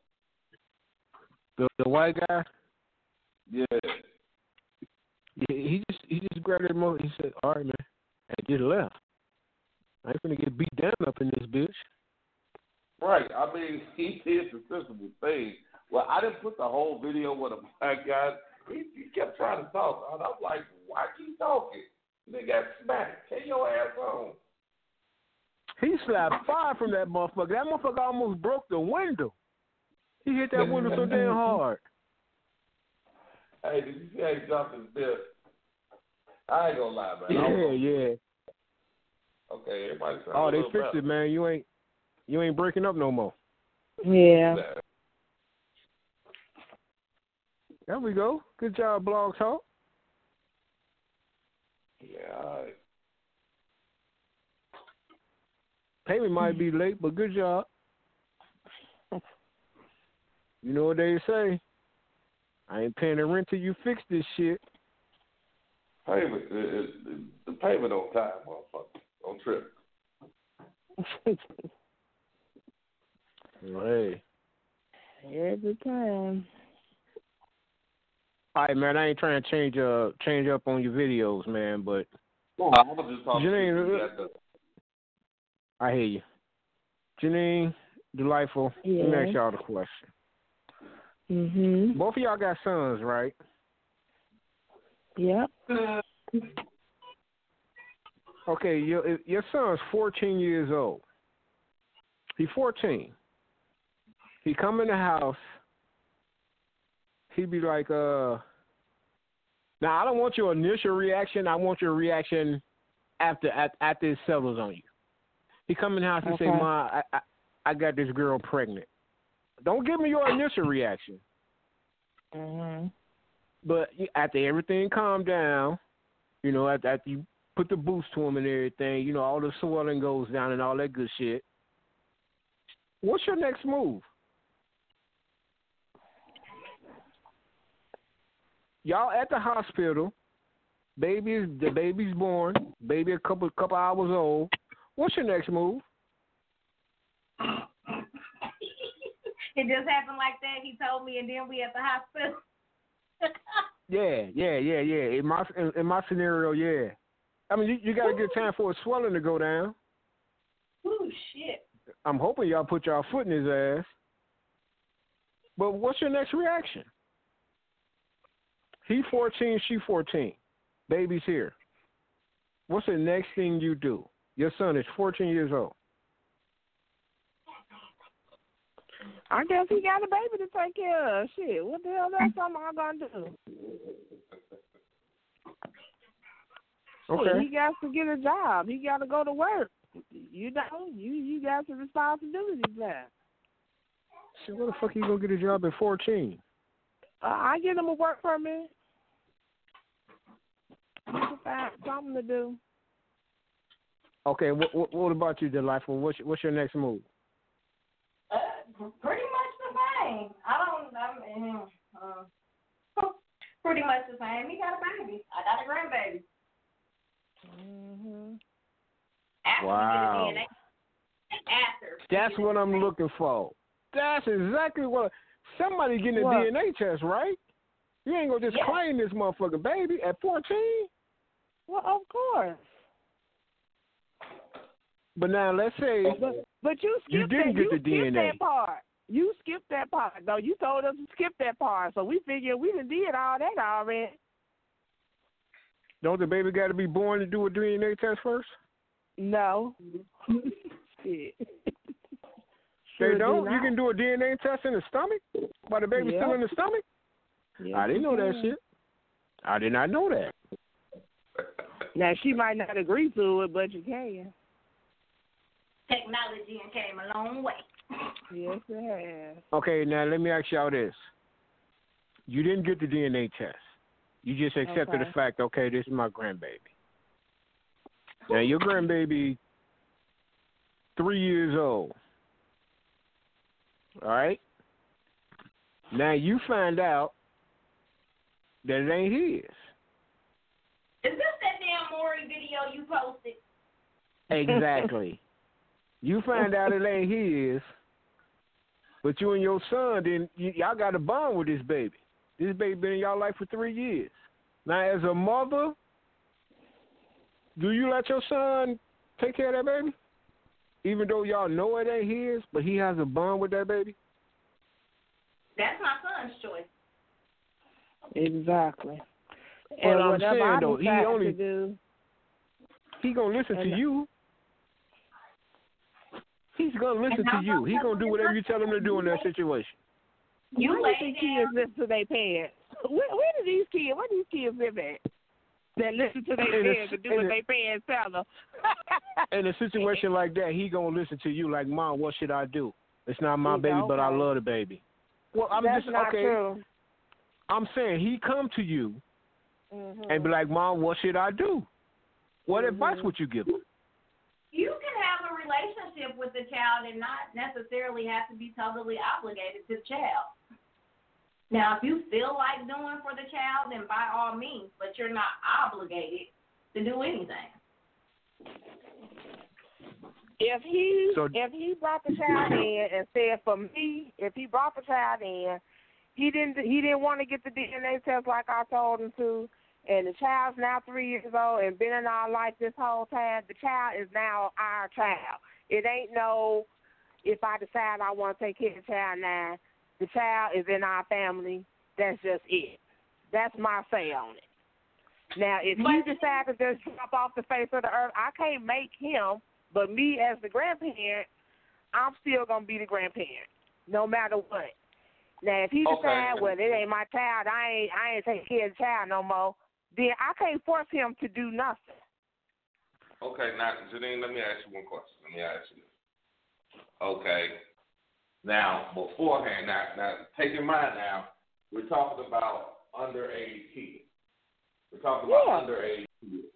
The the white guy, Yeah. yeah, he just he just grabbed that mo He said, "All right, man," and just left. I ain't gonna get beat down up in this bitch. Right. I mean, he did the sensible thing. Well, I didn't put the whole video with a black guy. He, he kept trying to talk, and I'm like, why keep talking? They got smacked. Take your ass on. He slapped fire from that motherfucker. That motherfucker almost broke the window. He hit that window so damn hard. Hey, did you see how he dropped his bip? I ain't gonna lie, man. Yeah, yeah. Okay, everybody. Oh, they fixed better. it, man. You ain't you ain't breaking up no more. Yeah. There we go. Good job, Blog Talk. Yeah. Payment might be mm-hmm. late, but good job. You know what they say? I ain't paying the rent till you fix this shit. Payment, it, it, it, the payment on time, motherfucker. Don't trip. Well, hey. Every time. All right, man. I ain't trying to change uh change up on your videos, man, but I was just talking Janine, to you. at the- I hear you. Janine, delightful. Let me ask y'all the question. Mhm. Both of y'all got sons, right? Yep. Okay, your your son's 14 years old. He 14. He come in the house. He be like, uh. Now I don't want your initial reaction. I want your reaction after at, after it settles on you. He come in the house and say, Okay. "Ma, I, I I got this girl pregnant." Don't give me your initial reaction. Mhm. But after everything calmed down, you know, after, after you put the boost to him and everything. You know, all the swelling goes down and all that good shit. What's your next move? Y'all at the hospital. Baby is the baby's born. Baby a couple couple hours old. What's your next move? it just happened like that. He told me, and then we at the hospital. Yeah, yeah, yeah, yeah. In my in, in my scenario, yeah. I mean, you, you got to get time for a swelling to go down. Ooh, shit. I'm hoping y'all put y'all foot in his ass. But what's your next reaction? He 14, she 14. Baby's here. What's the next thing you do? Your son is 14 years old. I guess he got a baby to take care of. Shit, what the hell? That's something I'm gonna do. Okay. Shit, he got to get a job. He got to go to work. You know, you you got some responsibilities there. So where the fuck he gonna get a job at 14? Uh, I get him a work permit. He can find something to do. Okay, what what, what about you, Delightful? What's your, what's your next move? Uh, pretty much the same. I don't. I mean, uh, pretty much the same. He got a baby. I got a grandbaby. Mhm. After Wow. we get a After. That's get what I'm looking for. That's exactly what. Somebody getting a What? DNA test, right? You ain't gonna just Yeah. claim this motherfucking baby at 14. Well, of course. But now let's say But but you skipped You didn't that. get you the skipped DNA. that part. You skipped that part. No, you told us to skip that part. So we figured we done did all that already. don't the baby got to be born to do a DNA test first? No. Shit. They Sure do don't. You can do a DNA test in the stomach while the baby's still in the stomach. Yes, I didn't know that shit. I did not know that. Now she might not agree to it, but you can. Technology and came a long way. Yes, it has. Okay, now let me ask y'all this. You didn't get the DNA test. You just accepted Okay. the fact, okay, this is my grandbaby. Now your grandbaby three years old. All right? Now you find out that it ain't his. Is this that damn Maury video you posted? Exactly. you find out it ain't his, but you and your son, then y- y'all got a bond with this baby. This baby been in y'all life for three years. Now, as a mother, do you let your son take care of that baby? Even though y'all know it ain't his, but he has a bond with that baby? That's my son's choice. Exactly. But and I'm whatever saying, though, he only- to do, He gonna listen to you. He's gonna listen to you. He gonna do whatever you tell him to do in that situation. You where lay do you think down. kids listen to their parents? Where, where do these kids? Where do these kids live at? That listen to their In a- parents and do what a- their parents tell them. In a situation like that, he gonna listen to you like, Mom, what should I do? It's not my He's baby, but I love the baby. Well, I'm That's just not okay. true. I'm saying he come to you Mhm. and be like, Mom, what should I do? What advice would you give him? You can have a relationship with the child and not necessarily have to be totally obligated to the child. Now, if you feel like doing for the child, then by all means, but you're not obligated to do anything. If he So- if he brought the child in and said for me, if he brought the child in, he didn't he didn't want to get the DNA test like I told him to, and the child's now three years old and been in our life this whole time. The child is now our child. It ain't no if I decide I want to take care of the child now, the child is in our family. That's just it. That's my say on it. Now, if he But- decides to just drop off the face of the earth, I can't make him. But me as the grandparent, I'm still gonna be the grandparent, no matter what. Now, if he Okay. decides, well, it ain't my child, I ain't, I ain't taking care of the child no more, then I can't force him to do nothing. Okay, now, Janine, let me ask you one question. Let me ask you this. Okay. Now, beforehand, now, now, take in mind now, we're talking about underage kids. We're talking about Yeah. underage kids.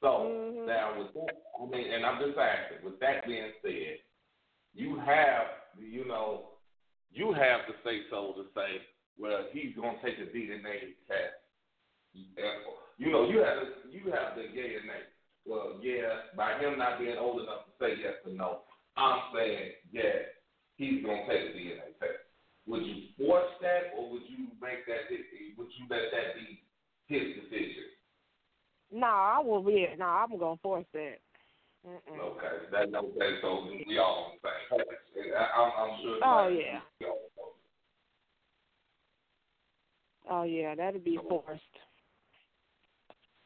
So, mm-hmm. again, I mean, and I'm just asking. With that being said, you have, you know, you have to say so to say, well, he's gonna take a DNA test. You know, you have to, you have the yeah and nay. Well, yeah, by him not being old enough to say yes or no, I'm saying yeah, he's gonna take a DNA test. Would you force that, or would you make that? Would you let that be his decision? No, I will be. No, I'm gonna force that. Mm-mm. Okay, that okay. So we all on the same page. I'm, I'm sure. Oh yeah. Oh yeah, that'd be forced.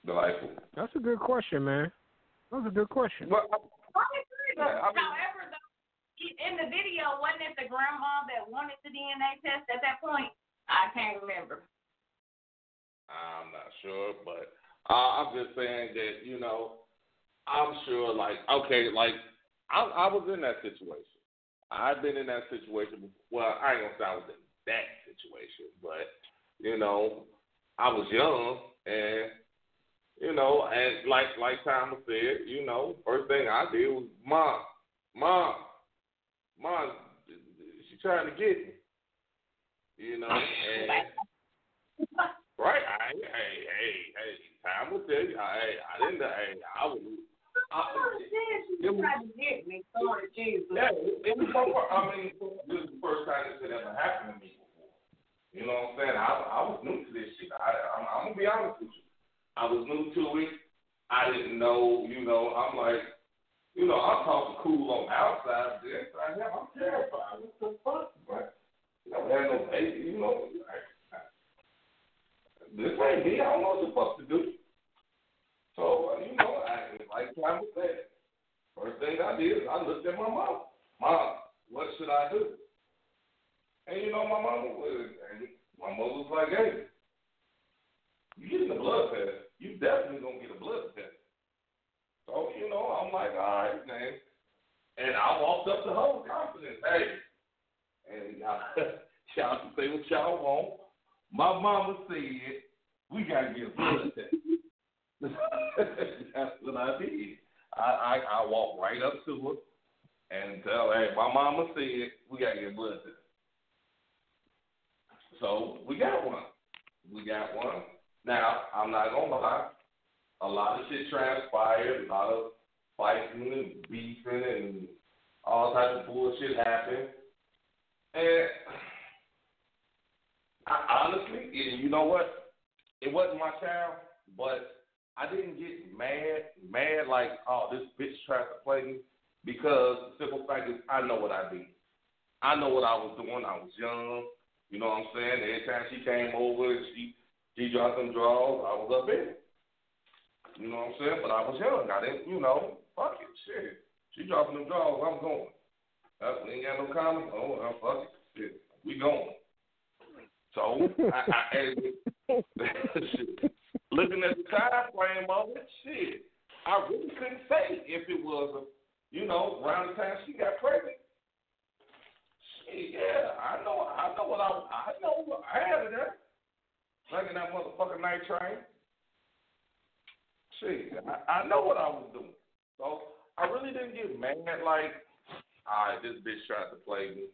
Delightful. That's a good question, man. That's a good question. Well, However, though, in the video, wasn't it the grandma that wanted the DNA test at that point? I can't remember. I'm not sure, but uh, I'm just saying that you know, I'm sure. Like, okay, like I, I was in that situation. I've been in that situation. Before. Well, I ain't gonna say I was in that situation, but you know, I was young and you know, and like like Thomas said, you know, first thing I did was mom, mom, mom, she trying to get me, you know, and right, I, hey, hey, hey, time will tell you, hey, I didn't, hey, I was. I, it was, trying to get me, Jesus. Yeah, it was so I mean, this is the first time this had ever happened to me before. You know what I'm saying? I, I was new to this shit. I, I'm, I'm gonna be honest with you. I was new to it. I didn't know, you know, I'm like, you know, I'm talking cool on the outside, but inside him, I'm terrified. What the fuck? But you know, had no baby, you know. This ain't me. I don't know what the fuck to do. So, uh, you know, I, like Tom said, first thing I did I looked at my mom. Mom, what should I do? And you know, my mom was, and my mother was like, hey, you getting a blood test you definitely gonna get a blood test. I'm like, all right, man. And I walked up to her confidence. Hey, and y'all, y'all can say what y'all want. My mama said we gotta get a blood test. That's what I did. I, I I walked right up to her and tell her, hey, my mama said we gotta get a blood test. So we got one. We got one. Now, I'm not gonna lie, a lot of shit transpired, a lot of fighting and beefing and all types of bullshit happened. And I, honestly, you know what? It wasn't my child, but I didn't get mad, mad like, oh, this bitch tried to play me, because the simple fact is, I know what I did. I know what I was doing. I was young. You know what I'm saying? Every time she came over, she he dropped them draws. I was up in. You know what I'm saying? But I was young. I didn't, you know, fuck it, shit. She dropping them draws. I'm going. Uh, we ain't got no comments. Oh, I'm fuck it, shit. We going. So I, I shit. looking at the time frame of it, shit. I really couldn't say if it was, a, you know, around the time she got pregnant. Shit, yeah, I know, I know what I, I know, I had it there. In that motherfucking night train. Shit, I, I know what I was doing. So I really didn't get mad like, all right, this bitch tried to play me,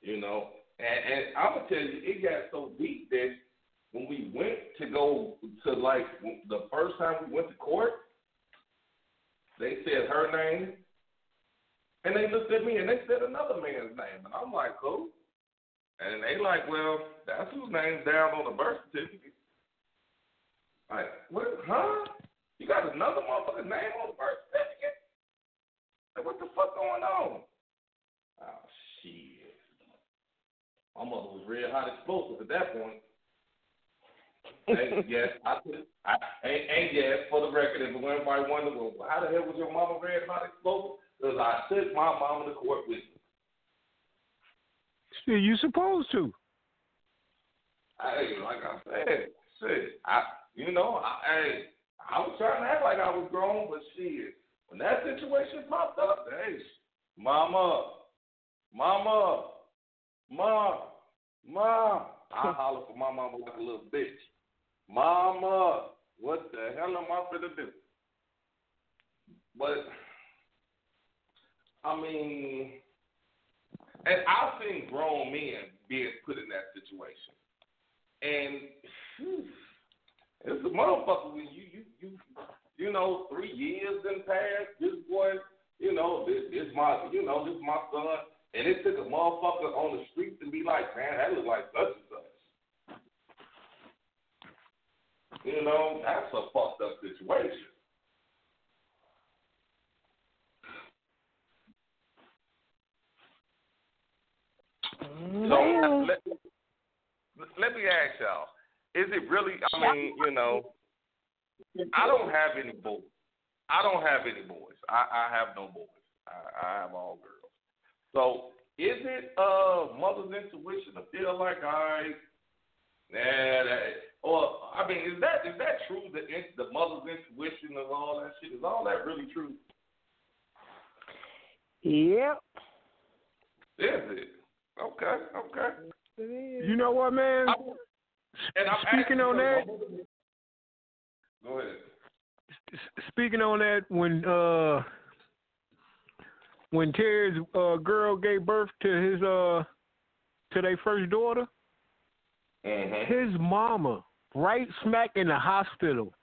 you know. And, and I'm gonna tell you, it got so deep that when we went to go to like the first time we went to court, they said her name, and they looked at me and they said another man's name, and I'm like, who? And they like, well, that's whose name's down on the birth certificate. Like, what? Huh? You got another motherfucker's name on the birth certificate? Like, what the fuck going on? Oh shit! My mother was real hot explosive at that point. hey, yes, I could. I, and, and yes, for the record, if anybody wonder, well, how the hell was your mama red hot explosive? Because I took my mama to court with me. See, you supposed to. Hey, like I said, shit, I, you know, I, hey, I was trying to act like I was grown, but shit, when that situation popped up, hey, mama, mama, mom, mom, I holler for my mama like a little bitch. Mama, what the hell am I finna do? But I mean, and I've seen grown men being put in that situation, and whew, it's a motherfucker when you you you you know three years in past. This boy, you know, this, this my you know this my son, and it took a motherfucker on the street to be like, man, that look like such and such. You know, that's a fucked up situation. So let, let me ask y'all: Is it really? I mean, you know, I don't have any boys. I don't have any boys. I, I have no boys. I, I have all girls. So is it uh mother's intuition to feel like I, nah, that, or I mean, is that is that true? The the mother's intuition of all that shit is all that really true? Yep. Is it? Okay, okay. You know what, man? And I'm Speaking on that, Go ahead. speaking on that, when uh when Terry's uh, girl gave birth to his uh to their first daughter, Mm-hmm. his mama, right smack in the hospital,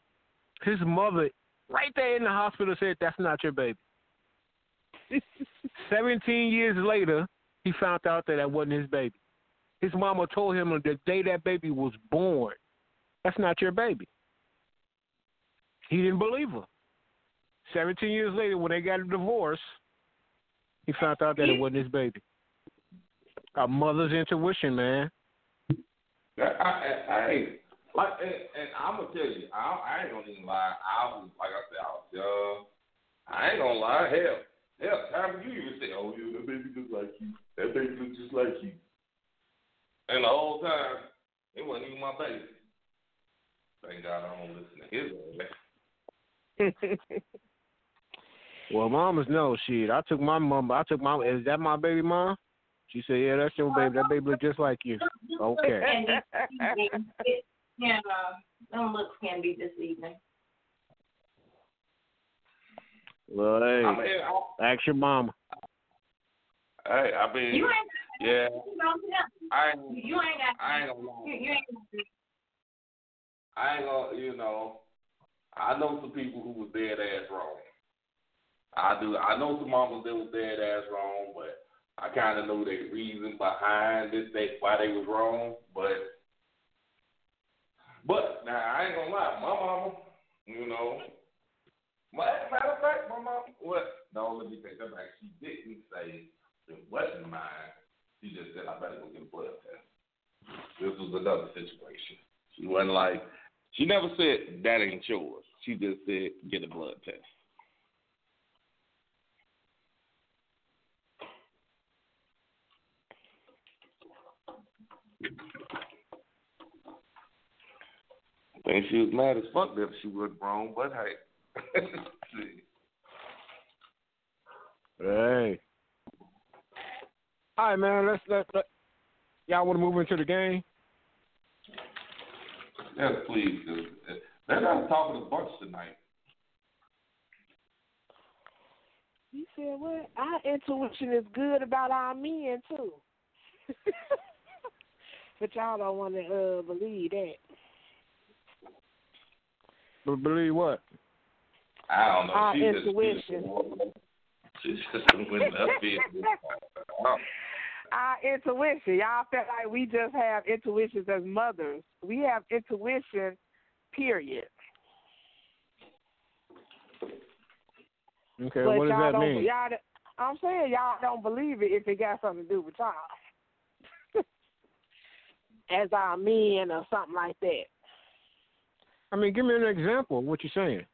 his mother, right there in the hospital, said, "That's not your baby." Seventeen years later, he found out that that wasn't his baby. His mama told him on the day that baby was born, "That's not your baby." He didn't believe her. Seventeen years later, when they got a divorce, he found out that it wasn't his baby. A mother's intuition, man. I, I, I ain't like, and, and I'm gonna tell you, I, I ain't gonna even lie. I was like I said, I was young. I ain't gonna lie. Hell, hell, time you even say, "Oh, yeah, that baby looks like you. That baby looks just like you." And the whole time, it wasn't even my baby. Thank God I don't listen to his. Well, mamas know shit. I took my mom. I took my. Is that my baby mom? She said, "Yeah, that's your baby. That baby look just like you." Okay. And it, it, you know, them looks can be deceiving. Well, hey, I mean, ask your mama. hey, I mean, You ain't yeah, you I ain't, you ain't got I ain't gonna you, you ain't I ain't gonna, you know, I know some people who was dead ass wrong. I do. I know some mamas that was dead ass wrong, but I kind of know the reason behind this, they, why they was wrong. But, but now I ain't gonna lie, my mama, you know, my, matter of fact, my mama, what? No, let me take that back. She didn't say it wasn't mine. She just said I better go get a blood test. This was another situation. She wasn't like, she never said that ain't yours. She just said get a blood test. I think she was mad as fuck that she wasn't wrong, but hey. Hey. All right, man. Let's let, let y'all want to move into the game. Yes, please. 'Cause, They're not talking a bunch tonight. You said what? Our intuition is good about our men too. but y'all don't want to uh, believe that. But believe what? I don't know. Our she just- intuition. She just went up there. Our intuition. Y'all feel like we just have intuitions as mothers. We have intuition, period. Okay, but what does y'all that don't, mean? Y'all, I'm saying y'all don't believe it if it got something to do with y'all. as our men or something like that. I mean, give me an example of what you're saying.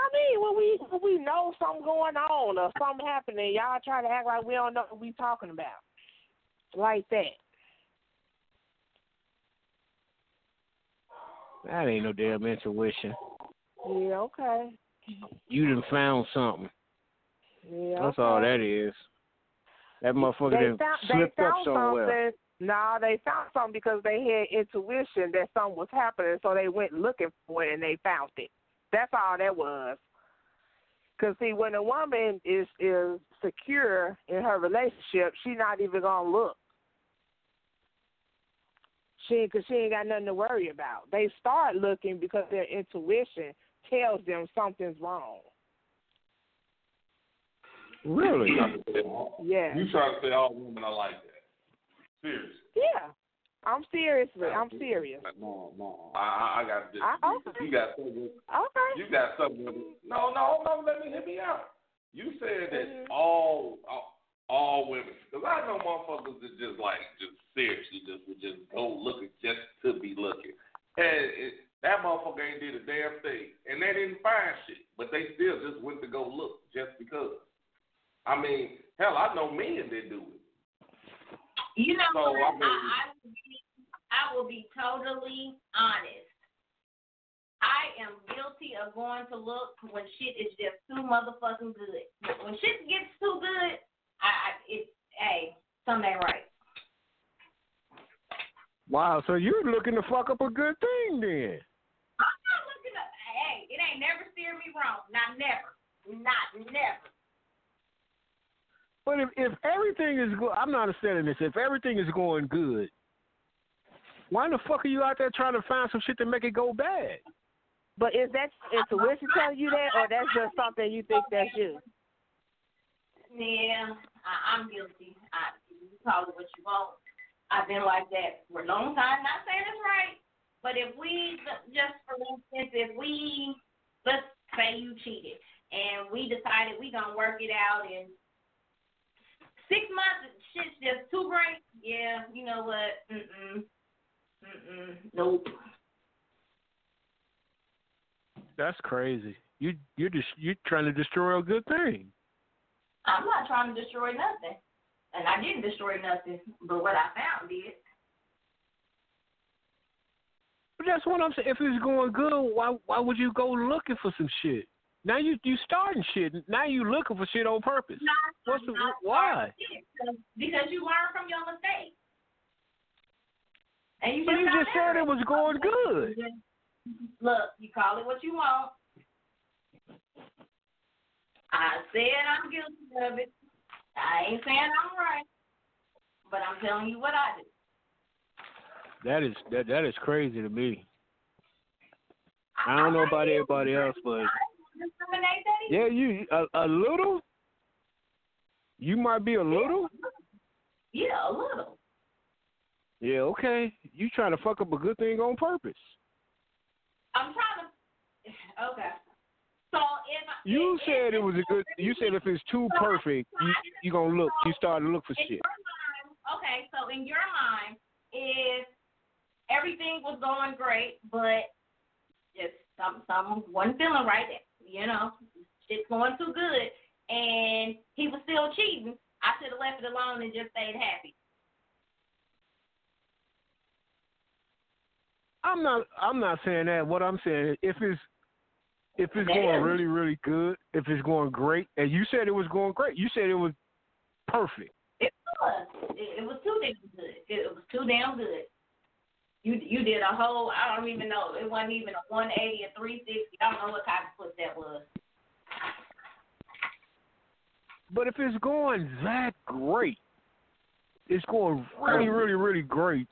I mean, when we when we know something going on or something happening, y'all try to act like we don't know what we're talking about, like that. That ain't no damn intuition. Yeah, okay. You done found something. Yeah, That's okay. all that is. That motherfucker They done found, they slipped up somewhere. something. No, they found something because they had intuition that something was happening, so they went looking for it and they found it. That's all that was. Cause see, when a woman is is secure in her relationship, she's not even gonna look. She, cause she ain't got nothing to worry about. They start looking because their intuition tells them something's wrong. Really? You trying to say all, Yeah. you trying to say all women are like that? Seriously. Yeah. I'm seriously. I'm serious. No, no. I, I, I got this. I- okay. You got something. Okay. You got something. No, no, no. Let me hit me out. You said that Mhm. all, all all women. Because I know motherfuckers that just like just seriously just would just go looking just to be looking, and it, that motherfucker ain't did a damn thing, and they didn't find shit, but they still just went to go look just because. I mean, hell, I know men that do it. You know So, what? I mean- I, I, will be, I will be totally honest. I am guilty of going to look when shit is just too motherfucking good. When shit gets too good, I, I it hey, something ain't right. Wow, so you're looking to fuck up a good thing then. I'm not looking up. Hey, it ain't never steered me wrong. Not never. Not never. But if if everything is good, I'm not understanding this. If everything is going good, why the fuck are you out there trying to find some shit to make it go bad? But is that intuition telling you that, or that's just something you think that's you? Yeah, I, I'm guilty. I, you call it what you want. I've been like that for a long time. Not saying it's right, but if we just for instance, if we let's say you cheated and we decided we gonna work it out in six months, shit's just too great. Yeah, you know what? Mm mm. Mm mm. Nope. That's crazy. You you're just you're trying to destroy a good thing. I'm not trying to destroy nothing. And I didn't destroy nothing, but what I found did. But that's what I'm saying. If it's going good, why why would you go looking for some shit? Now you you starting shit. Now you looking for shit on purpose. Not, What's the why? Because you learn from your mistakes. And you But you just said it was going good. Look, you call it what you want. I said I'm guilty of it. I ain't saying I'm right, but I'm telling you what I did. That is that that is crazy to me. I don't know about everybody else, but yeah, you a, a little. You might be a little. Yeah, a little. Yeah, okay. You trying to fuck up a good thing on purpose. I'm trying to. Okay. So You said it was a good. You said if it's too perfect, you you gonna look. You start to look for shit. okay, so in your mind, if everything was going great, but just some some wasn't feeling right, you know, shit's going too good, and he was still cheating, I should have left it alone and just stayed happy. I'm not. I'm not saying that. What I'm saying is if it's if it's going really really good, if it's going great, and you said it was going great, you said it was perfect. It was. It, it was too damn good. It was too damn good. You you did a whole. I don't even know. It wasn't even a 180 or 360. I don't know what type of foot that was. But if it's going that great, it's going really really really great.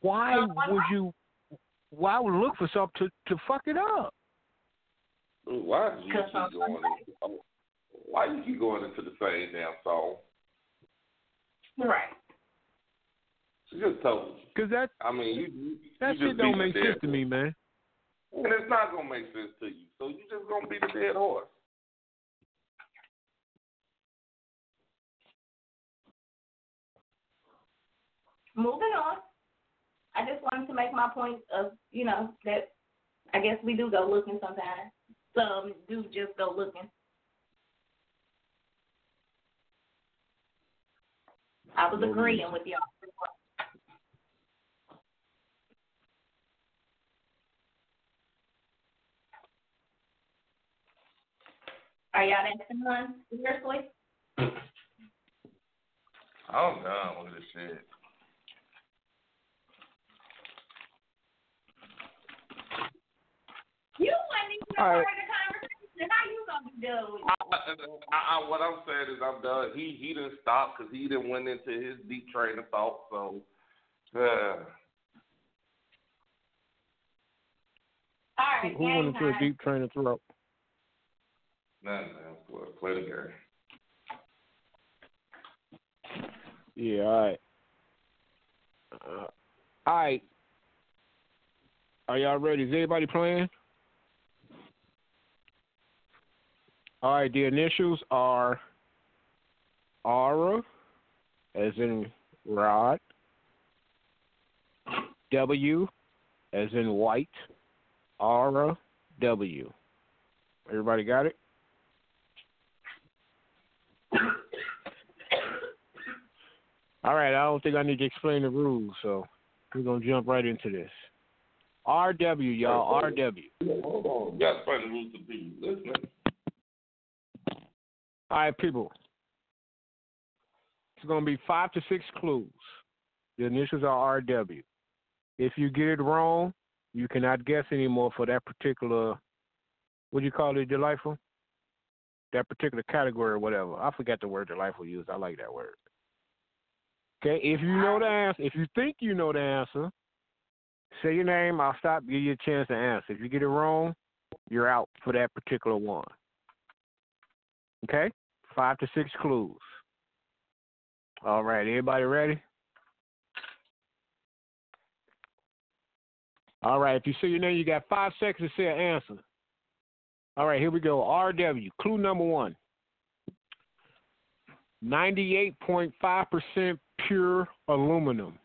Why would you? Why would look for something to to fuck it up? Why do you keep going? Into, why you keep going into the same damn song? Right. She just told you. Cause that I mean, you. you that you shit don't make sense to me, man. And it's not gonna make sense to you. So you just gonna be the dead horse. Moving on. I just wanted to make my point of, you know, that I guess we do go looking sometimes. Some do just go looking. I was agreeing with y'all. Are y'all asking one? Seriously? I'm done with this shit. You wasn't even All part right. of the conversation. How you gonna done with I, I, I, what I'm saying is I'm done. He he didn't stop because he didn't went into his deep train of thought. So, uh, All right, Who went game into a deep train of thought? nah, man, play, play the game. Yeah, all right. Uh, all right. Are y'all ready? Is anybody playing? All right, the initials are Aura, as in Rod, W, as in White, Aura, W. Everybody got it? All right, I don't think I need to explain the rules, so we're gonna jump right into this. RW, y'all, RW. Hold on, you got to find the rules to be. All right, people. It's gonna be five to six clues. The initials are RW. If you get it wrong, you cannot guess anymore for that particular. What do you call it, delightful? That particular category or whatever. I forgot the word delightful used. I like that word. Okay, if you know the answer, if you think you know the answer, say your name. I'll stop. Give you a chance to answer. If you get it wrong, you're out for that particular one. Okay, five to six clues. All right, everybody ready? All right, if you say your name, you got five seconds to say an answer. All right, here we go. RW, clue number one 98.5% pure aluminum.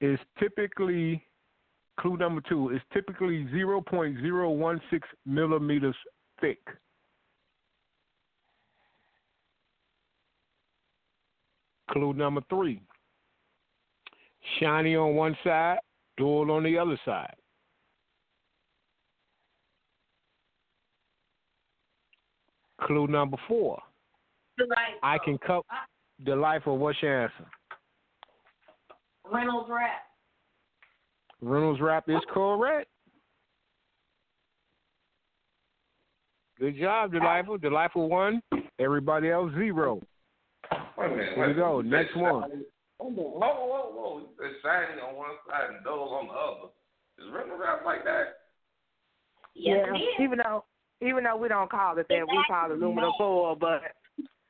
Is typically, clue number two, is typically 0.016 millimeters thick. Clue number three, shiny on one side, dull on the other side. Clue number four. I can cut the life of what's your answer? Reynolds Wrap. Reynolds Wrap is correct. Good job, Delightful. Delightful one. Everybody else zero. Wait a minute. Here we go. Next You one. shiny- Hold on. Whoa, whoa, whoa. You said shiny on one side and dull on the other. Is Reynolds Wrap like that? Yes, yeah, even though even though we don't call it that, we call it aluminum foil. But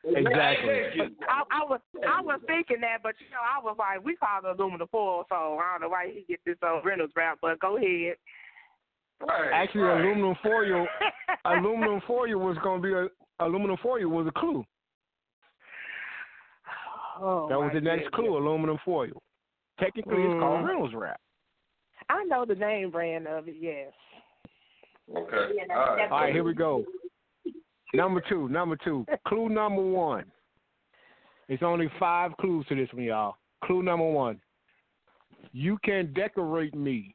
Exactly. I, I was I was thinking that, but you know, I was like, we call it aluminum foil, so I don't know why he get this on Reynolds wrap. But go ahead. Right. Actually, right. aluminum foil. aluminum foil was going to be a aluminum foil was a clue. oh, That was the next goodness. clue. Aluminum foil. Technically, it's called Mm. Reynolds Wrap. I know the name brand of it. Yes. Okay. All right. All right. here we go. Number two, number two. Clue number one. It's only five clues to this one, y'all. Clue number one. You can decorate me.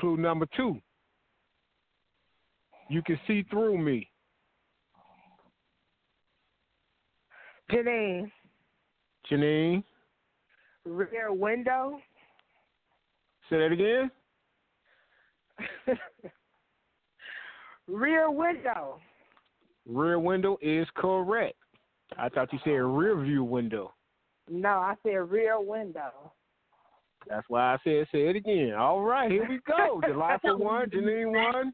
Clue number two. You can see through me. Janine, Janine, rear window. say that again. rear window. Rear window is correct. I thought you said rear view window. No, I said rear window. That's why I said say it again. All right, here we go. Delightful one, Janine one,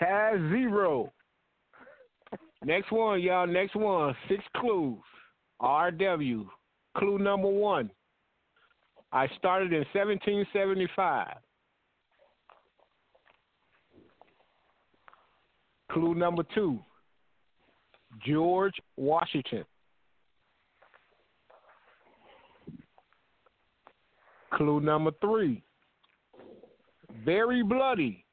Kaz zero. Next one, y'all. Next one. Six clues. RW. Clue number one. I started in 1775. Clue number two. George Washington. Clue number three. Very bloody.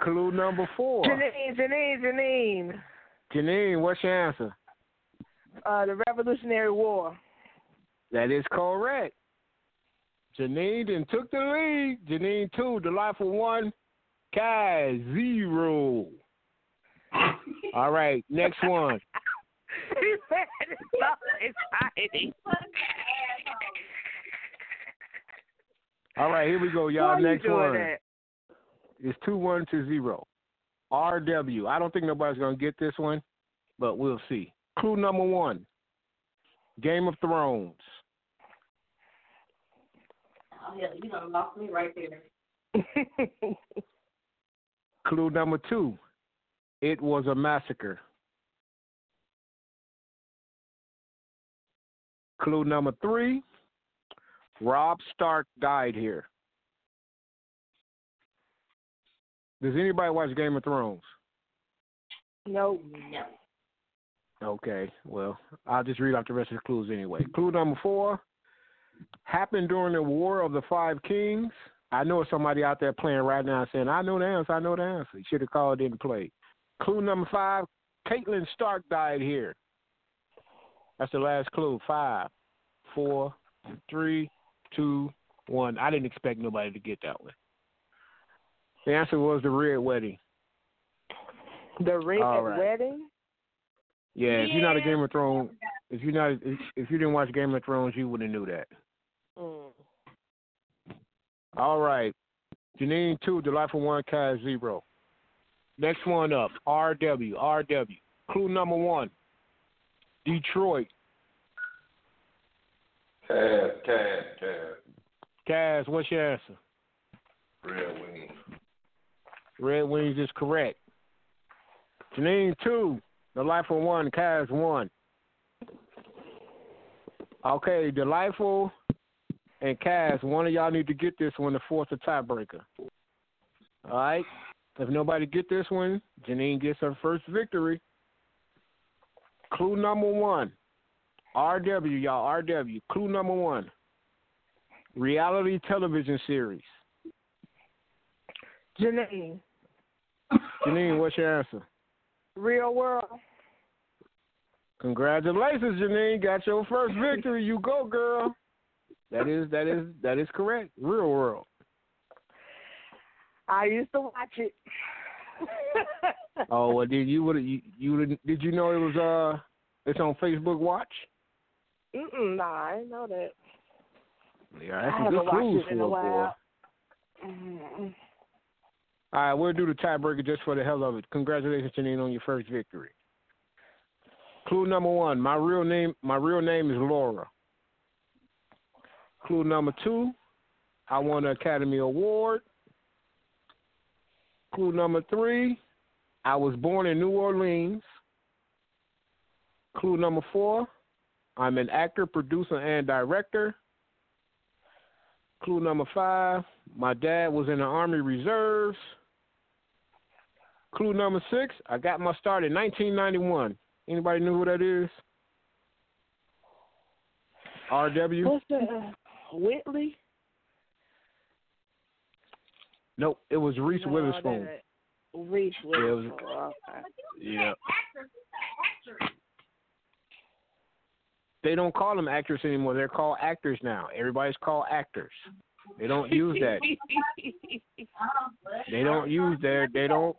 Clue number four. Janine, Janine, Janine. Janine, what's your answer? Uh, the Revolutionary War. That is correct. Janine then took the lead. Janine two, Delightful one, Kai zero. All right, next one. she said it's so exciting. All right, here we go, y'all. Next one that? is two one to zero. RW. I don't think nobody's gonna get this one, but we'll see. Clue number one. Game of Thrones. Oh, hell, you done lost me right there. Clue number two. It was a massacre. Clue number three. Robb Stark died here. Does anybody watch Game of Thrones? no. No. Okay, well, I'll just read out the rest of the clues anyway. Clue number four happened during the War of the Five Kings. I know somebody out there playing right now saying, I know the answer, I know the answer. You should have called in and played. Clue number five Catelyn Stark died here. That's the last clue. Five, four, three, two, one. I didn't expect nobody to get that one. The answer was the Red Wedding. The red right. wedding? Yeah, if you're not a Game of Thrones, if you're not, if, if you didn't watch Game of Thrones, you wouldn't knew that. All right, Janine two, Delightful one, Kaz zero. Next one up, RW, RW. Clue number one, Detroit. Cash, cash, cash. Kaz, what's your answer? Red Wings. Red Wings is correct. Janine two, Delightful one, Kaz one. Okay, Delightful and Kaz, one of y'all need to get this one to force a tiebreaker. All right. If nobody get this one, Janine gets her first victory. Clue number one. RW, y'all, RW. Clue number one. Reality television series. Janine, Janine, what's your answer? real world. Congratulations, Janine. Got your first victory. You go, girl. That is that is that is correct. Real world. I used to watch it. Oh, well, did you would you, you did you know it was uh it's on Facebook Watch? Mm-mm, nah, I didn't know that. Yeah, I some haven't good watched clues it in for a while. Mm-mm. All right, we'll do the tiebreaker just for the hell of it. Congratulations, Janine, on your first victory. Clue number one: my real name my real name is Laura. Clue number two: I won an Academy Award. Clue number three: I was born in New Orleans. Clue number four: I'm an actor, producer, and director. Clue number five: my dad was in the Army Reserves. Clue number six: I got my start in 1991. Anybody know who that is? RW? What's that? Uh, Whitley? Nope, it was Reese No, Witherspoon. that- Reese Yeah, was- Witherspoon. okay. Yeah. They don't call them actors anymore. They're called actors now. Everybody's called actors. They don't use that. They don't use that. They don't.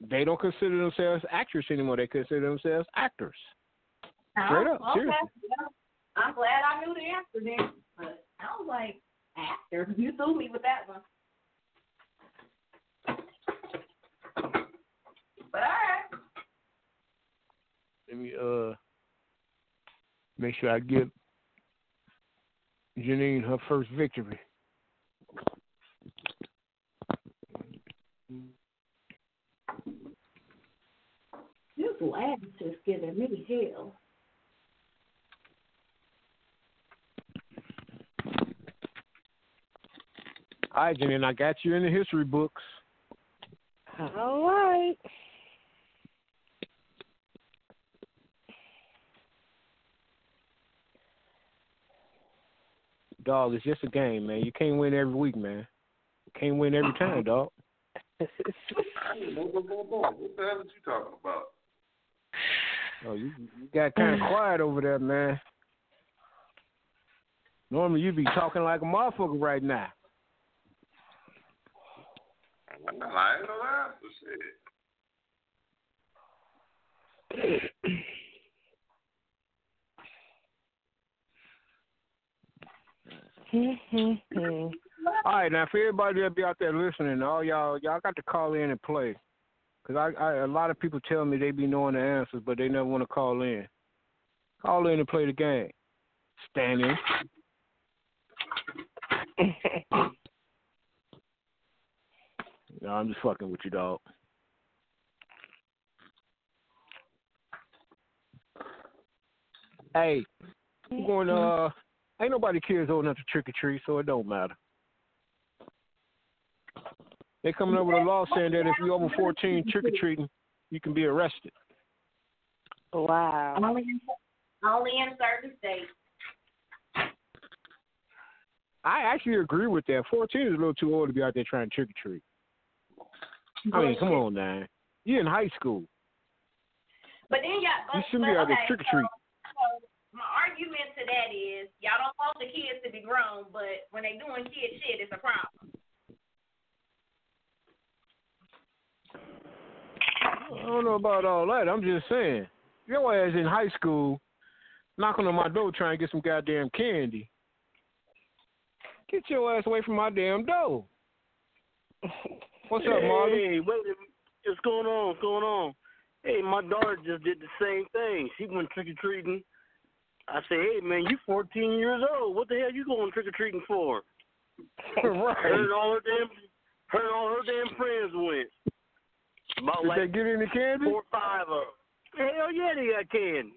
They don't consider themselves actors anymore. They consider themselves actors. Oh, Straight up, okay. seriously. Well, I'm glad I knew the answer then. I was like, actor. You threw me with that one. But all right. Let me uh make sure I give Janine her first victory. This laugh is giving me hell. All right, Janine, I got you in the history books. All right. Dog, it's just a game, man. You can't win every week, man. You can't win every time, dog. What the hell are you talking about? Oh, you, you got kind of quiet over there, man. Normally you'd be talking like a motherfucker right now. All right, now for everybody that be out there listening, all y'all, y'all got to call in and play, cause I, I a lot of people tell me they be knowing the answers, but they never want to call in. Call in and play the game. Stand in. no, I'm just fucking with you, dog. Hey, I'm going to, uh, ain't nobody cares old enough to trick or treat, so it don't matter. They coming up with a law saying that if you're over 14 trick or treating, you can be arrested. Wow. Only in, only in certain states. I actually agree with that. 14 is a little too old to be out there trying to trick or treat. I mean, come on, man. You're in high school. But then y'all, You but, shouldn't but, be out okay, trick or treat. So, so my argument to that is y'all don't want the kids to be grown, but when they doing kid shit, it's a problem. I don't know about all that. I'm just saying. Your ass in high school knocking on my door trying to get some goddamn candy. Get your ass away from my damn door. What's up, Marlon? Hey, wait a minute. What's going on? What's going on? Hey, my daughter just did the same thing. She went trick or treating. I said, hey, man, you 14 years old. What the hell you going trick or treating for? right. Heard all her damn, her and all her damn friends went. About Did like they get any candy? four or five of them. Hell yeah, they got candy.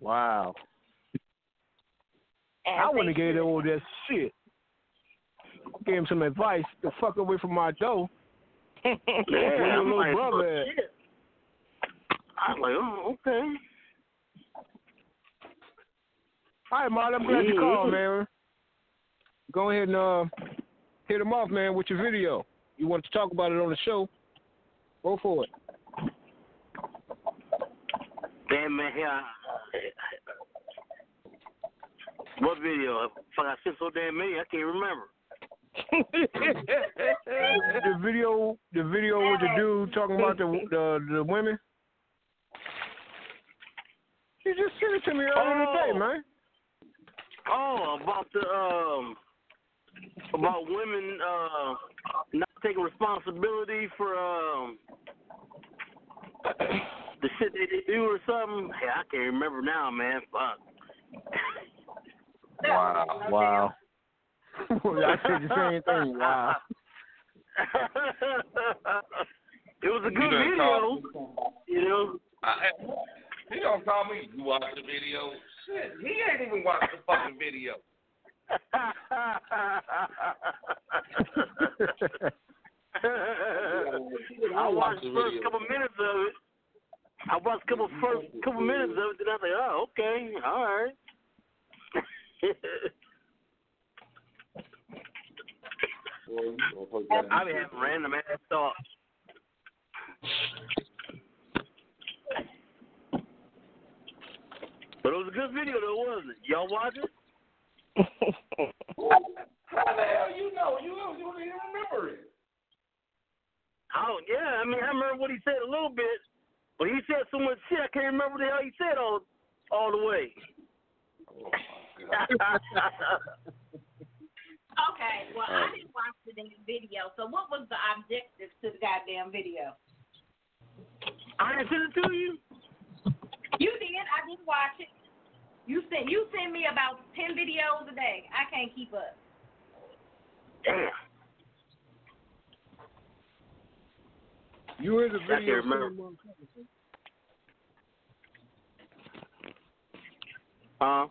Wow. I wouldn't have gave that old that shit. Gave him some advice. The fuck away from my dough. Yeah, Where your I'm little like, brother oh, at? I'm like, oh, okay. All right, Marlon, I'm glad you Mhm. called, man. Go ahead and uh, hit him off, man, with your video. You want to talk about it on the show? Go for it. Damn man, yeah. What video? Fuck, I sent so damn many, I can't remember. The video, the video with the dude talking about the the, the women. You just sent it to me earlier Oh. today, man. Oh, about the um, about women uh not taking responsibility for um the shit they, they do or something. Hey, I can't remember now, man. Fuck. Wow. Wow. I said the same thing. Wow. it was a good done video, called- you know. I, he don't call me. You watch the video? Shit, he ain't even watched the fucking video. I watched the first couple minutes of it. I watched a couple first couple minutes of it, then I was like, oh, okay, all right. I be having random ass thoughts. But it was a good video though, wasn't it? Y'all watch it? How the hell you know? You don't, even remember it. Oh yeah, I mean I remember what he said a little bit, but he said so much shit I can't remember the hell he said all all the way. Oh, Okay, well I didn't watch the damn video. So what was the objective to the goddamn video? I didn't send it to you. You did. I didn't watch it. You sent you send me about ten videos a day. I can't keep up. Damn. You in the I can't video? remember. Uh,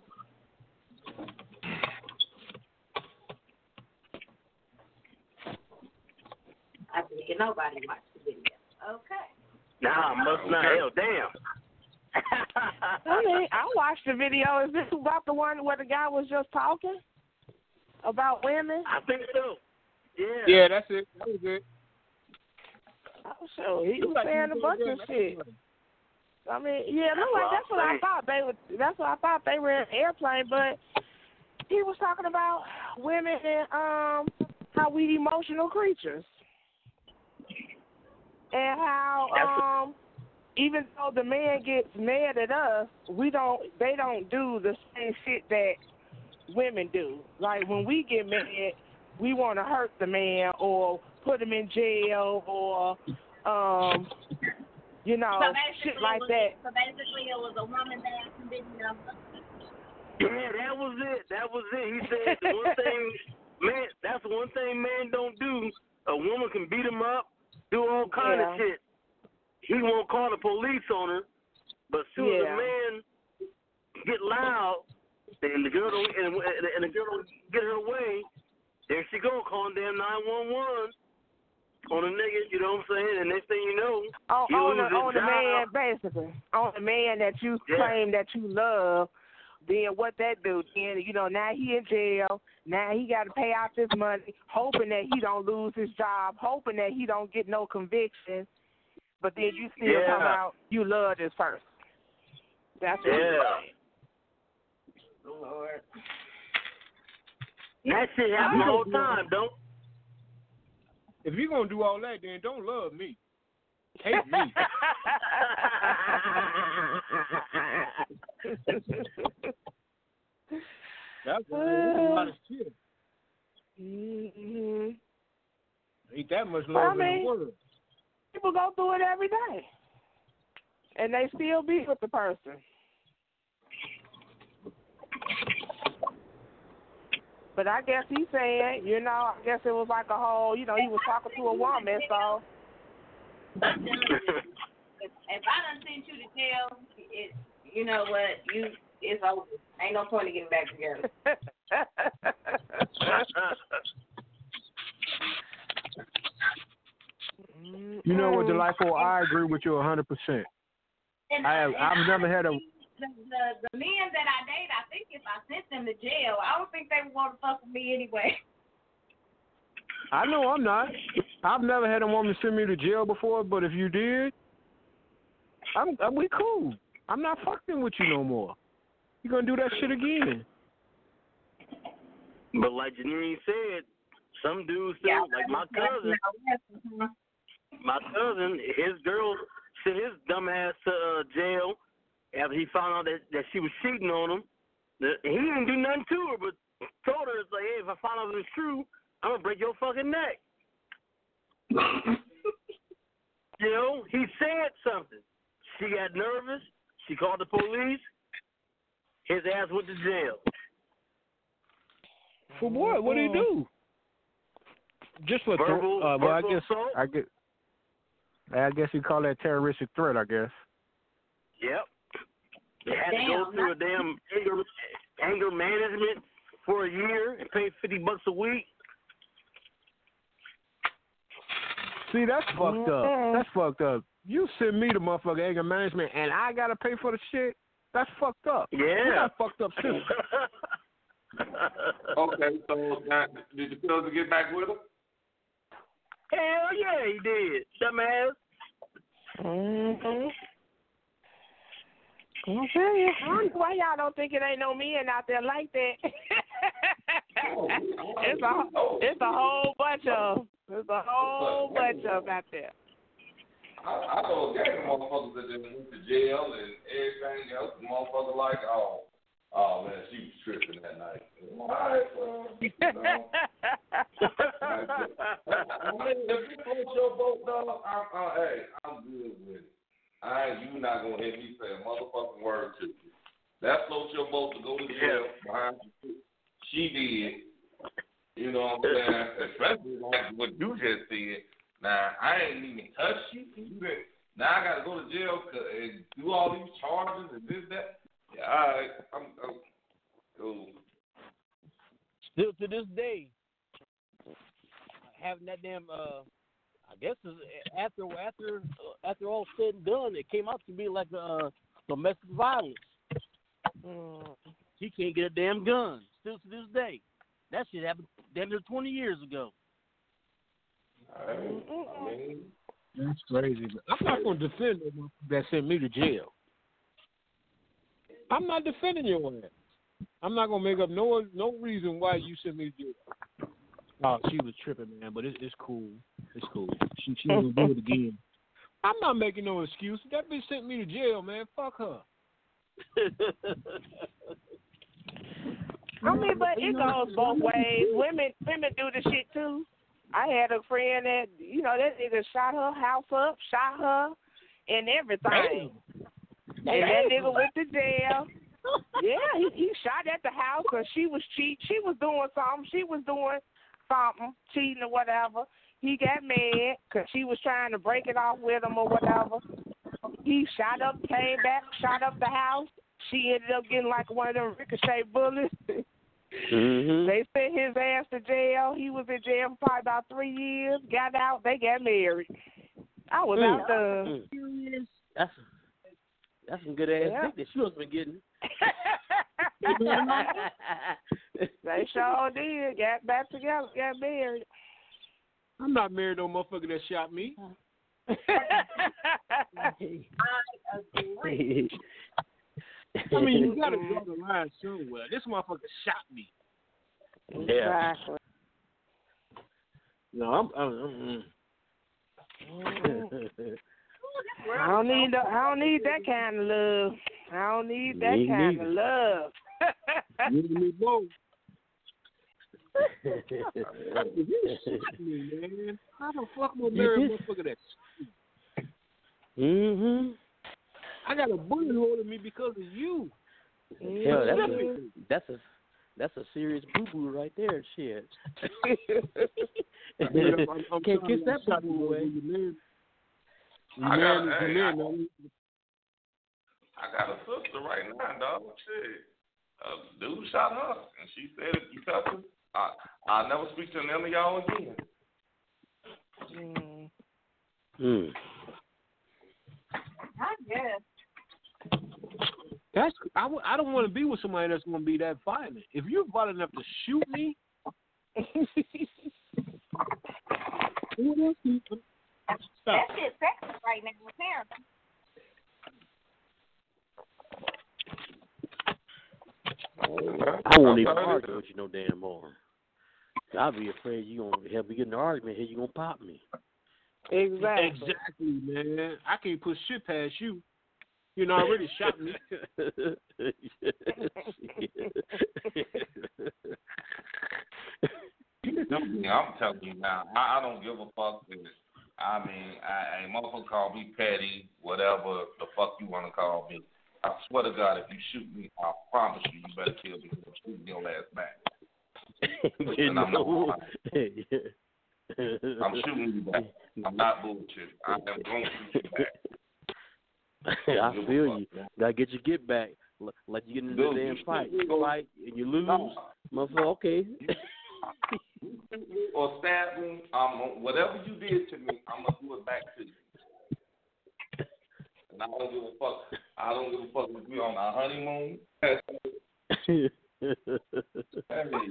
I think nobody watched the video. Okay. nah, must not. Hell, damn. I mean, I watched the video. Is this about the one where the guy was just talking about women? I think so. Yeah. Yeah, that's it. That was it. Oh, so he was saying a bunch of shit. I mean, yeah, That's look like that's what I thought they would. That's what I thought they were in an airplane, but he was talking about women and um how we emotional creatures, and how um even though the man gets mad at us, we don't. They don't do the same shit that women do. Like when we get mad, we want to hurt the man or put him in jail or um you know so basically shit like was, that. So basically, it was a woman that convicted him. Yeah, that was it. That was it. He said the one thing, man, that's the one thing men don't do. A woman can beat him up, do all kind of shit. He won't call the police on her, but soon as Yeah. a man get loud, and the girl don't, and, and the girl don't get her way, there she go calling damn nine one one on a nigga. You know what I'm saying? And next thing you know, oh, on, he on the on the man basically on the man that you Yeah. claim that you love. Then what that do? Then you know now he in jail. Now he got to pay out this money, hoping that he don't lose his job, hoping that he don't get no conviction. But then you still come out you love this person. That's what Yeah. you're saying. Lord. That shit happen all the time, don't? If you're gonna do all that, then don't love me. Hate me. That's a lot of shit. Mm-hmm. Ain't that much Well, I love in the world. People go through it every day, and they still be with the person. But I guess he's saying, you know, I guess it was like a whole, you know, he was talking to a woman, so. I'm telling you, if, I done sent you to jail, it, you know what? You, it's over. Ain't no point in getting back together. You know what, delightful? I agree with you a hundred percent. And, I have, and I've never had a. The, the the men that I date, I think if I sent them to jail, I don't think they would want to fuck with me anyway. I know I'm not. I've never had a woman send me to jail before, but if you did, I'm, I'm we cool. I'm not fucking with you no more. You gonna do that shit again? But like Janine said, some dudes still like my cousin. My cousin, his girl sent his dumb ass to uh, jail after he found out that, that she was cheating on him. The- He didn't do nothing to her, but told her it's like, hey, if I find out it's true, I'm gonna break your fucking neck. you know, he said something. She got nervous. She called the police. His ass went to jail. For what? What did he do? Just for thro- Verbal- uh, well, I guess assault? I get. I guess you call that terroristic threat. I guess. Yep. They had to go through a damn anger, anger management for a year and pay fifty bucks a week. See, that's fucked up. Mhm. That's fucked up. You send me the motherfucker anger management, and I gotta pay for the shit. That's fucked up. We Yeah. got fucked up too. Okay, so now, did the cousin get back with him? Hell yeah, he did. Dumbass. Mm-hmm. I'm telling you, I don't know why y'all don't think it ain't no men out there like that. it's a it's a whole bunch of there's a whole bunch of out there. I, I know a gang of motherfuckers that just went to jail and everything else. The motherfucker like, oh, oh man, she was tripping that night. All right, well, you know. If you float your boat, dog, I'm, I'm, hey, I'm good with it. I you not gonna hear me say a motherfucking word to you. That floats your boat to go to jail behind you. She did. You know what I'm saying? Especially like what you just said. Now I ain't even touch you. and You been, now I gotta go to jail 'cause- and do all these charges and this that. Yeah, all right. I'm, I'm cool. Still to this day, having that damn uh, I guess after after uh, after all said and done, it came out to be like uh, domestic violence. Mm. She can't get a damn gun. Still to this day, that shit happened damn near twenty years ago. All right. I mean, That's crazy. I'm not gonna defend the motherfucker that sent me to jail. I'm not defending your ass. I'm not gonna make up no no reason why you sent me to jail. Oh, she was tripping, man, but it's it's cool. It's cool. She she gonna do it again. I'm not making no excuse. That bitch sent me to jail, man. Fuck her. I mean, but it goes both ways. Women, women do the shit too. I had a friend that you know that nigga shot her house up, shot her, and everything. And that nigga went to jail. Yeah, he, he shot at the house because she was cheat. She was doing something. She was doing something, cheating or whatever. He got mad because she was trying to break it off with him or whatever. He shot up, came back, shot up the house. She ended up getting like one of them ricochet bullets. Mm-hmm. They sent his ass to jail. He was in jail for probably about three years. Got out. They got married. I was Mm. out there. Mm. That's that's some good ass Yeah. dick that she must been getting. they sure did. Got back together. Got married. I'm not married to no motherfucker that shot me. I mean, you gotta draw the line somewhere. This motherfucker shot me. yeah. Exactly. No, I'm. I'm, I'm I don't need the, I don't need that kind of love. I don't need that Me kind neither. of love. you need me both. You shot me, man, how the fuck am I marry a motherfucker that? mhm. I got a bullet hole in me because of you. Hell, that's a, that's a that's a serious boo boo right there. Shit. I mean, I'm- I'm- I'm Can't kiss that shot boo boo away. You married, you I got- married, hey, you married, I- man. I got a sister right now, dog. Shit. A dude shot her, and she said if you touch her, I I'll never speak to none of y'all again. Mm. Mm. I guess. That's I, w- I don't want to be with somebody that's going to be that violent. If you're violent enough to shoot me, what else? do you- That Stop. sexy right now, apparently. I won't even argue with you no damn more. I'll be afraid you gonna help me get in an argument here. You gonna pop me. Exactly. Exactly, man. I can't put shit past you. You know, I already shot me. I'm telling you now, I, I don't give a fuck. If, I mean, I, I motherfucker call me petty, whatever the fuck you want to call me. I swear to God, if you shoot me, I promise you, you better kill me. I'm shooting your ass back. you And I'm not. I'm shooting you back. I'm not bullshit. I am going to shoot you back. I feel you. Gotta get your get back. L- Like you get in the damn fight, you fight and you lose. No. Motherfucker, okay. You shoot me or stab me, um, whatever you did to me, I'm gonna do it back to you. And I don't give a fuck. I don't give a fuck if we on our honeymoon. hey,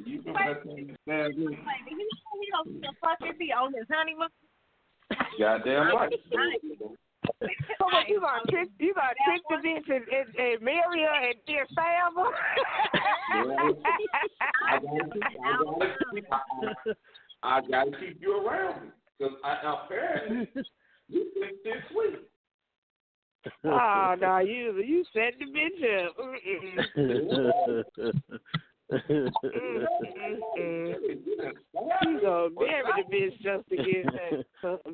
you can let me stab me. Like, you he don't give a fuck if he on his honeymoon. Goddamn right. So what you gonna trick? You gonna trick the bitch and, and, and marry her and then stab her? I gotta keep, I gotta keep, I, I gotta keep you around me. Because apparently, you think this sweet. oh ah, no, you you set the bitch up. Mm-mm. Mm-mm. You gonna marry the bitch just to get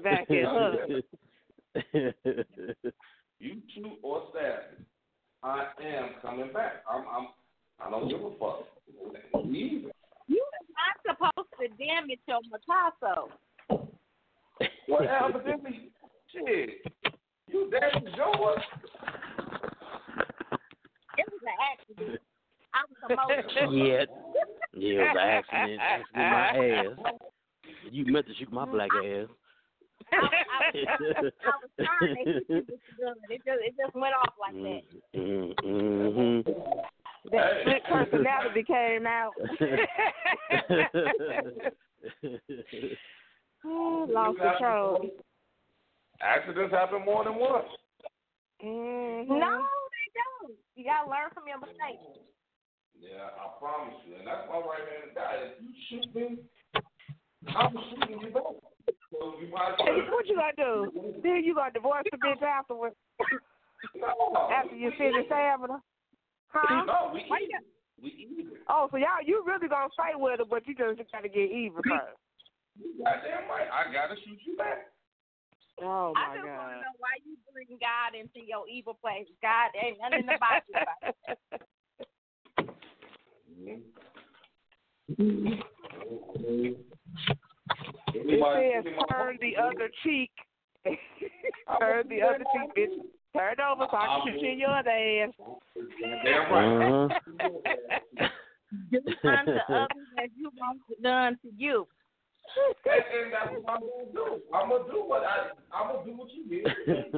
back at her. You shoot or stab. I am coming back. I'm, I'm, I don't give a fuck. Me. You are not supposed to damage your Picasso. What evidently, shit, you damaged yours. It was an accident. I was emotional. yeah. Yeah, it was an accident. Accident my ass. You meant to shoot my mm, black ass. I, I, I was trying to hit you with the gun. It just, it just went off like that. Mm-hmm. That split personality came out. Ooh, Lost control. Accidents happen more than once. Mm-hmm. No, they don't. You gotta learn from your mistakes. Yeah, I promise you. And that's my right hand guy. If you shoot me, I'm shooting you back. What you gonna do? Then you gonna divorce the bitch afterwards? No. After you finish stabbing her? Huh? No, we Why We even. Oh, so y'all, you really gonna fight with her, but you just gotta get even first. Goddamn right. I gotta shoot you back. Oh my I my just want to know why you bring God into your evil place. God ain't nothing about you. It says turn the other cheek. turn the other cheek, bitch. Turn over so I can shoot you in your other ass. Damn right. Uh-huh. Do unto others as you want done to you. And, and that's what I'm gonna do. I'm gonna do what I. I'm gonna do what you did.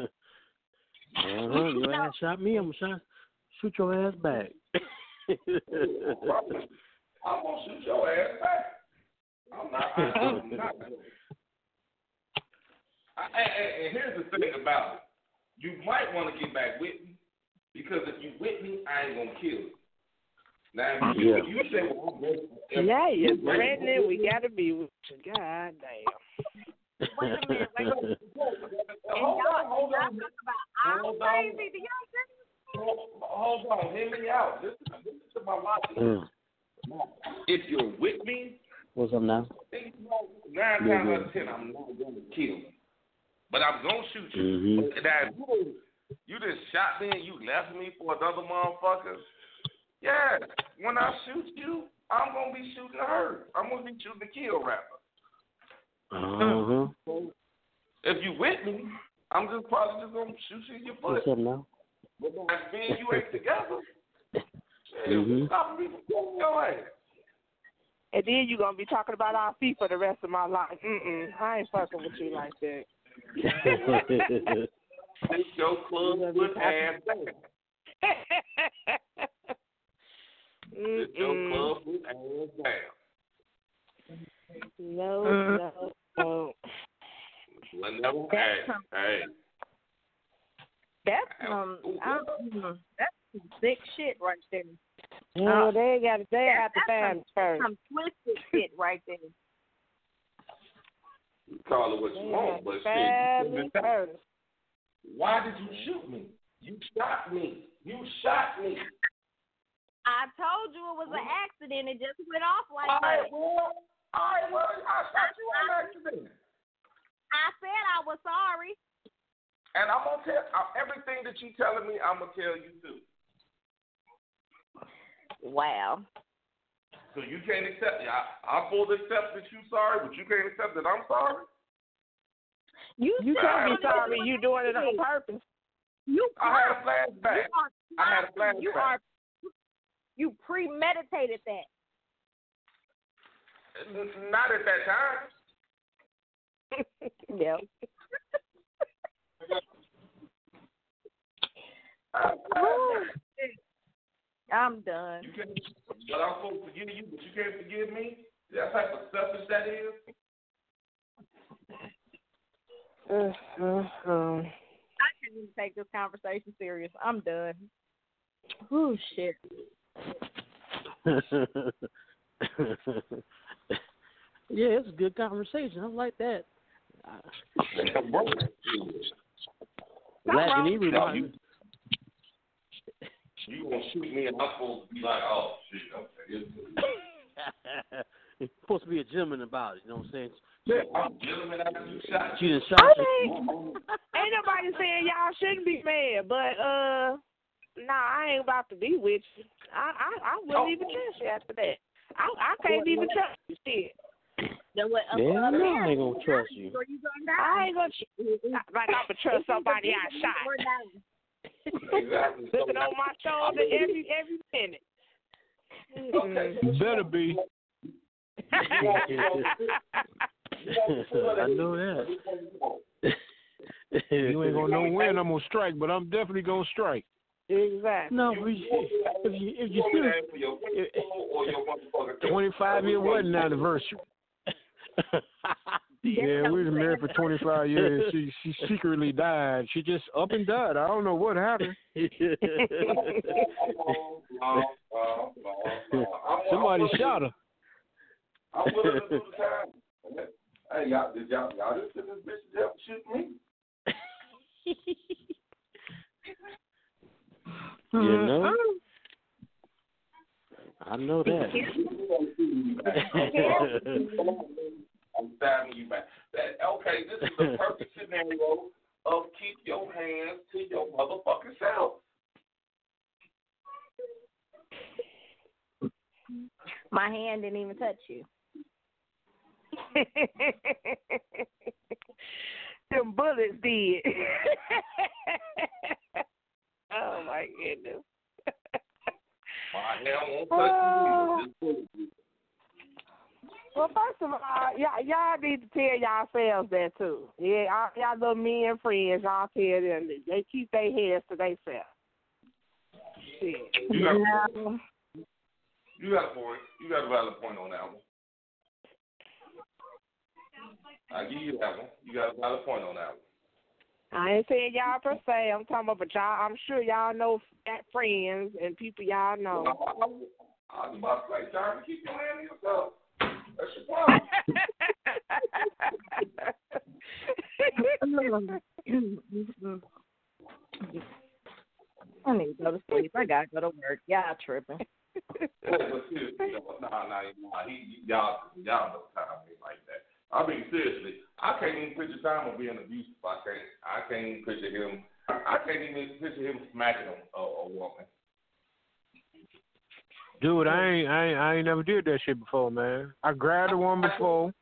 uh-huh. Your ass shot me, I'm gonna shot, shoot your ass back. I'm gonna shoot your ass back. I'm not. I, I'm not. I, and, and, and here's the thing about it. You might want to get back with me because if you with me, I ain't gonna kill you. Now, if you, Yeah. if you say, well, I'm ready- if Now you're you ready- threatening. We gotta be with you. God damn. Wait a minute, wait a minute. And Hold y'all, on, hold y'all on. talk about I'm Hold on. crazy. Do y'all think Hold hold on, hear me out. Listen, listen to my logic. Mm. If you're with me, What's up now? then you know, nine Yeah, times yeah. out of ten, I'm not going to kill you. But I'm going to shoot you. Mhm. Now, you, you just shot me and you left me for another motherfucker, yeah, when I shoot you, I'm going to be shooting her. I'm going to be shooting the kill rapper. Uh-huh. If you with me, I'm just probably just going to shoot you in your foot. What's up now? But when me and you ain't together, shit, Mhm. stop me from your ass. And then you're gonna be talking about our feet for the rest of my life. Mm-mm. I ain't fucking with you like that. Take your club foot ass. Take your club foot ass back. No, no, no. Whenever, hey, hey. that's some I, that's some sick shit right there. No, they got to. They have to That's find us first. Some twisted shit right there. You call it what you have want, but shit. first. Why did you shoot me? You shot me. You shot me. I told you it was an accident. It just went off like All right, that. well, all right, well, I shot you on accident. I said I was sorry. And I'm gonna tell uh, everything that you're telling me. I'm gonna tell you too. Wow. So you can't accept it. I, I fully accept that you're sorry, but you can't accept that I'm sorry. You, You said can't be it was sorry. You doing it on purpose. You I had a you flashback. are I had a plotting. You are you premeditated that. Not at that time. yeah. I- I- I'm done. You can't, but I'm supposed to forgive you, but you can't forgive me. That type of selfish that is. Uh, uh, um. I can't even take this conversation serious. I'm done. Oh shit. yeah, it's a good conversation. I like that. Black and Ebru, No, like- you, you gonna shoot me and I'm supposed to be like, oh shit, okay. it's- It's supposed to be a gentleman about it. You know what I'm saying? Yeah, I'm gentleman after you shot. She done I shot you. mean, ain't nobody saying y'all shouldn't be mad, but uh, nah, I ain't about to be with you. I I, I wouldn't even trust you after that. I I can't even trust you. Shit. Then what? Yeah, I I ain't gonna trust you. You gonna? I ain't gonna tr- like I'm gonna trust somebody I shot. Or die. Exactly. So, on my shoulder every every minute. okay. Better be. I know that. You ain't gonna know when I'm gonna strike, but I'm definitely gonna strike. exactly. No, but you, if you if you You still to ask for your pistol or your motherfucking Twenty five year wedding anniversary. Yeah, we was married for twenty five years. She she secretly died. She just up and died. I don't know what happened. Somebody shot her. I'm willing to do the time. Hey, y'all, did y'all, y'all just send this bitch to help shoot me? you uh, know? Um, I know that. I'm stabbing you back. That, okay, this is the perfect scenario of keep your hands to your motherfucking self. My hand didn't even touch you. Them bullets did. oh my goodness. My hand won't touch you. Just Well, first of all, y'all, y'all need to tell yourselves that too. Yeah, all y'all little men friends, y'all tell them that they keep their heads to themselves. You got, you got a point. You got a valid point on that one. I give you that one. You got a valid point on that one. I ain't saying y'all per se. I'm talking about, but y'all. I'm sure y'all know fat friends and people y'all know. I was about to say, John, keep your hand to yourself. That's your problem. I need to go to sleep. I gotta go to work. Y'all tripping. But seriously, nah, nah, nah, he, y'all, y'all don't time me like that. I mean, seriously, I can't even picture Tom being abusive. I can't, I can't even picture him. I can't even picture him smacking a, a woman. Dude, I ain't, I ain't, I ain't never did that shit before, man. I grabbed a woman before.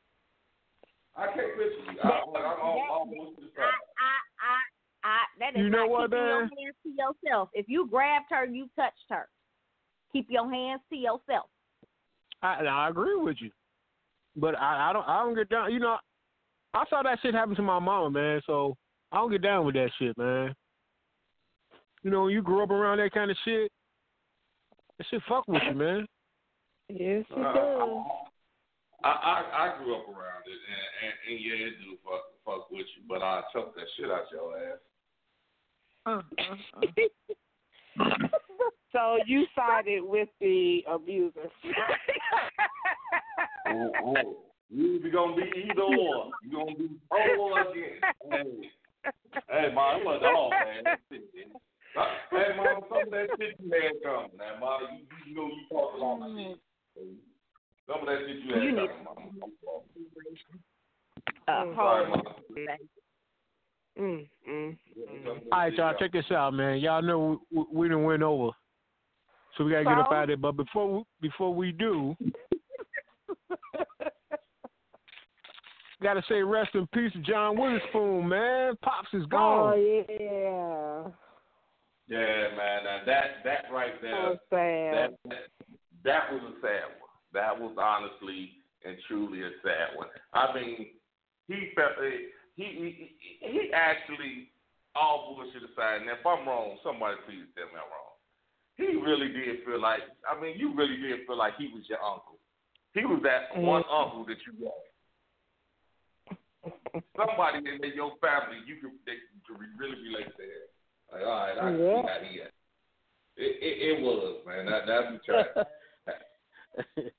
I can't picture you. I, I'm all, almost I, I, I, I, that is You know not what, keeping your hands to yourself. If you grabbed her, you touched her. Keep your hands to yourself. I, I agree with you, but I, I don't, I don't get down. You know, I saw that shit happen to my mama, man. So I don't get down with that shit, man. You know, you grew up around that kind of shit, that shit fuck with you, man. Yes, Uh, I, I I grew up around it, and, and, and yeah, it do fuck fuck with you, but I choke that shit out your ass. so you sided with the abuser. Ooh, ooh. You either gonna be either or. You're gonna be pro or against. Hey, hey, man, I'm a dog, man. That's it, man. Uh, Hey, mom, some of that shit you had coming. Now, mom, you, you know you talk a lot of shit. Some of that shit you had You need- coming, mom. Uh, Mm. Sorry, hold mom. mm, mm. All right, y'all, check this out, man. Y'all know we, we done went over, so we gotta get up out of there. But before we, before we do, gotta say rest in peace to John Witherspoon, man. Pops is gone. Oh yeah. Yeah, man. Now that that right there, So sad. that, that that was a sad one. That was honestly and truly a sad one. I mean, he felt eh, he he he, he actually all bullshit aside. And if I'm wrong, somebody please tell me I'm wrong. He really did feel like I mean, you really did feel like he was your uncle. He was that mm-hmm. one uncle that you got. Somebody in your family you could they could really relate to him. Like, all right, I can Yeah. see how he. It, it, it was, man. That, that's the track.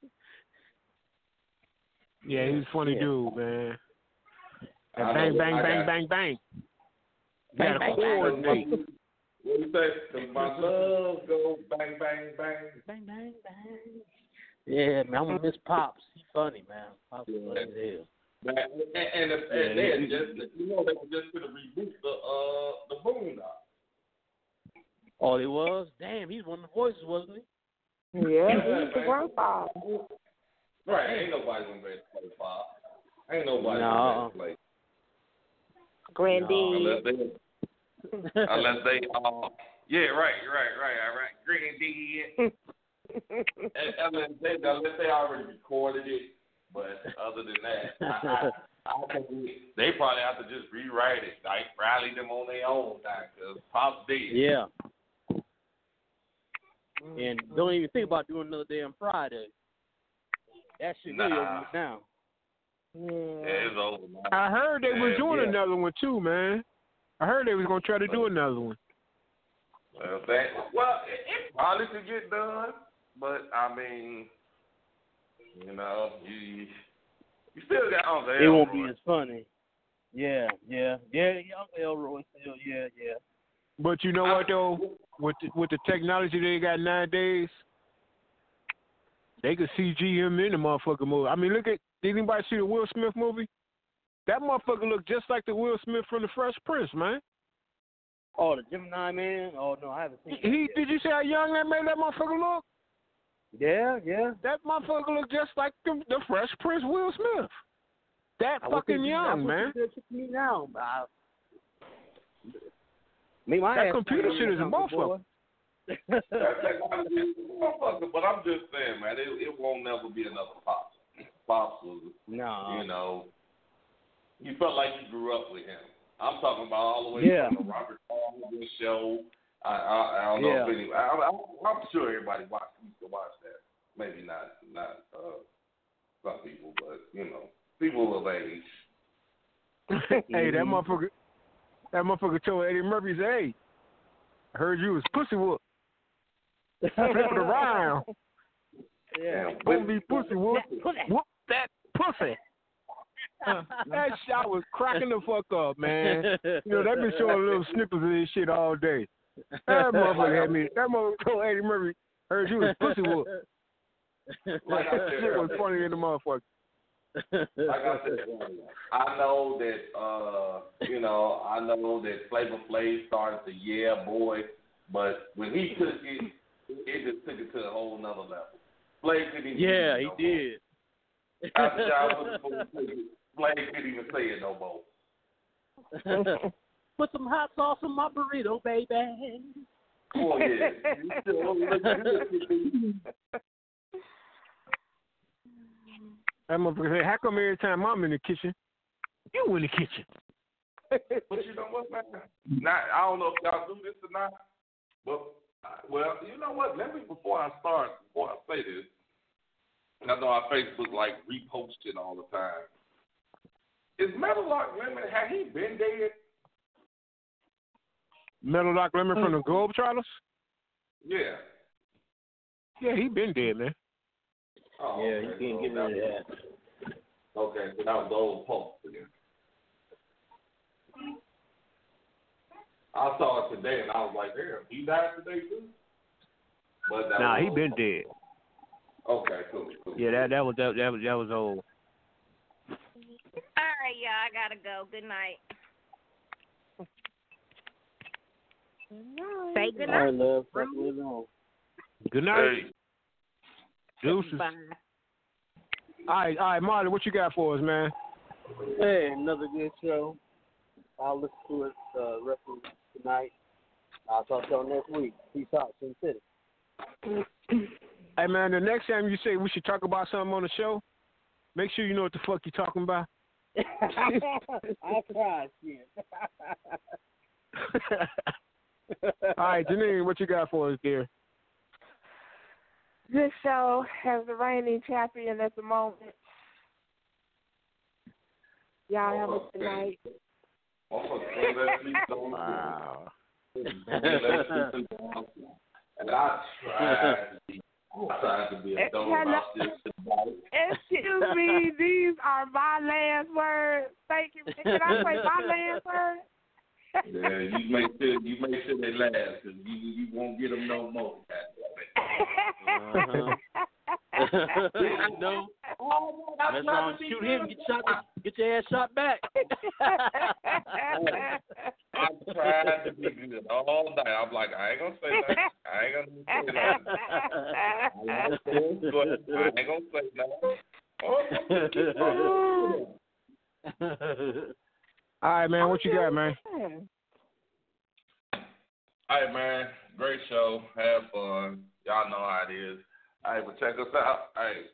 Yeah, he's a funny Yeah. dude, man. And I bang, know, bang, I bang, bang, bang. You Bang, gotta bang, bang. coordinate. What do you say? 'Cause my love go bang, bang, bang. Bang, bang, bang. Yeah, man, I'm gonna miss Pops. He funny, man. Pops is funny as hell. Man, and, and, and, Yeah, they just, you know, they were just gonna reboot the uh the Boondocks. Oh, he was? Damn, he's one of the voices, wasn't he? Yeah, he's the grandpa. Right, ain't nobody gonna be able to. Ain't nobody No. gonna be able to play. Unless they, unless they, uh, yeah, right, right, right, all right, granddad. And unless they, unless they already recorded it, but other than that, I, I, I think they probably have to just rewrite it, like rally them on their own cause Pop's dead. Yeah. Mm-hmm. And don't even think about doing another damn Friday. That shit really Nah. over now. Yeah, it's over, man. I heard they was doing yeah. another one too, man. I heard they was gonna try to do another one. Well, that, well it, it probably could get done, but I mean, you know, you you still got Uncle It won't be as funny. Yeah, yeah, yeah, yeah. Uncle Elroy still, yeah, yeah. But you know what though? With the, with the technology they got nowadays, they could CG him in the motherfucking movie. I mean, look at did anybody see the Will Smith movie? That motherfucker looked just like the Will Smith from the Fresh Prince, man. Oh, the Gemini man. Oh no, I haven't seen. He, he did you see how young that made that motherfucker look? Yeah, yeah. That motherfucker looked just like the, the Fresh Prince Will Smith. That I fucking young, man. me now. but I, me, my That computer ain't shit is a something, motherfucker. boy. That's motherfucker, but I'm just saying, man, it, it won't never be another Pops. Pops was, No. you know, you felt like you grew up with him. I'm talking about all the way Yeah. from the Robert Palmer show. I, I, I don't know Yeah. if any. I, I, I'm sure everybody watch, used to watch that. Maybe not, not uh, some people, but you know, people of age. hey, that motherfucker, that motherfucker told Eddie Murphy, said, "Hey, I heard you was pussy whoop, flipping around, Yeah. don't be pussy whoop, whoop that pussy." that shot was cracking the fuck up, man. You know, they've been showing little snippets of this shit all day. That motherfucker had me. That motherfucker told Eddie Murphy, heard you was pussy whoop. Like that shit was earlier. funny in the motherfucker. Like I said, I know that uh, you know, I know that Flavor Flav started the yeah boy, but when he took it, it just took it to a whole nother level. Flav couldn't even Yeah, say he no did. More. After y'all was supposed to Flav couldn't even say it no more. Put some hot sauce on my burrito, baby. Oh yeah, you still look good. That motherfucker said, "How come every time I'm in the kitchen, you in the kitchen?" But you know what, man? Not, I don't know if y'all do this or not, but uh, well, you know what? Let me before I start, before I say this, I know our Facebook like reposting all the time. Is Meadowlark Lemon? Had he been dead? Meadowlark Lemon from the Mm. Globetrotters? Yeah. Yeah, he been dead, man. Oh, Yeah, you okay, can't so get that rid of was- Okay, so that was the old post again. I saw it today and I was like, damn, he died today too? But that Nah, he old been post. dead. Okay, cool, cool. Yeah, that that was that that was that was old. All right, y'all. I gotta go. Good night. Good night. love. Fuck with it on. Good night. Deuces. Bye. All right, all right, Marley, what you got for us, man? Hey, another good show. I'll listen to it uh, rest of tonight. I'll talk to y'all next week. Peace out, Sin City. Hey, man, the next time you say we should talk about something on the show, make sure you know what the fuck you're talking about. I'll try, shit. all right, Janine, what you got for us, dear? This show has the reigning champion at the moment. Y'all have a good night. Wow. And I tried to be, I tried to be a dumb about this. Excuse me, these are my last words. Thank you. Can I say my last words? Yeah, you make sure you make sure they last because you you won't get them no more. Uh-huh. no. That's wrong. Shoot him. Get shot. Get your ass shot back. I tried to be good all night. I'm like, I ain't gonna say nothing. I ain't gonna say nothing. I ain't gonna say nothing. All right, man, what you got, man? All right, man. Great show. Have fun. Y'all know how it is. All right, but check us out. All right.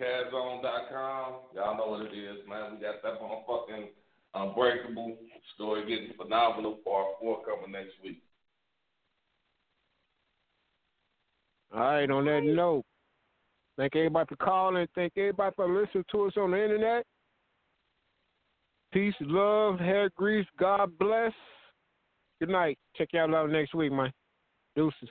CAZZone.com. Y'all know what it is, man. We got that motherfucking Unbreakable story getting phenomenal part four coming next week. All right, on that note, thank everybody for calling. Thank everybody for listening to us on the internet. Peace, love, hair grease. God bless. Good night. Check y'all out next week, man. Deuces.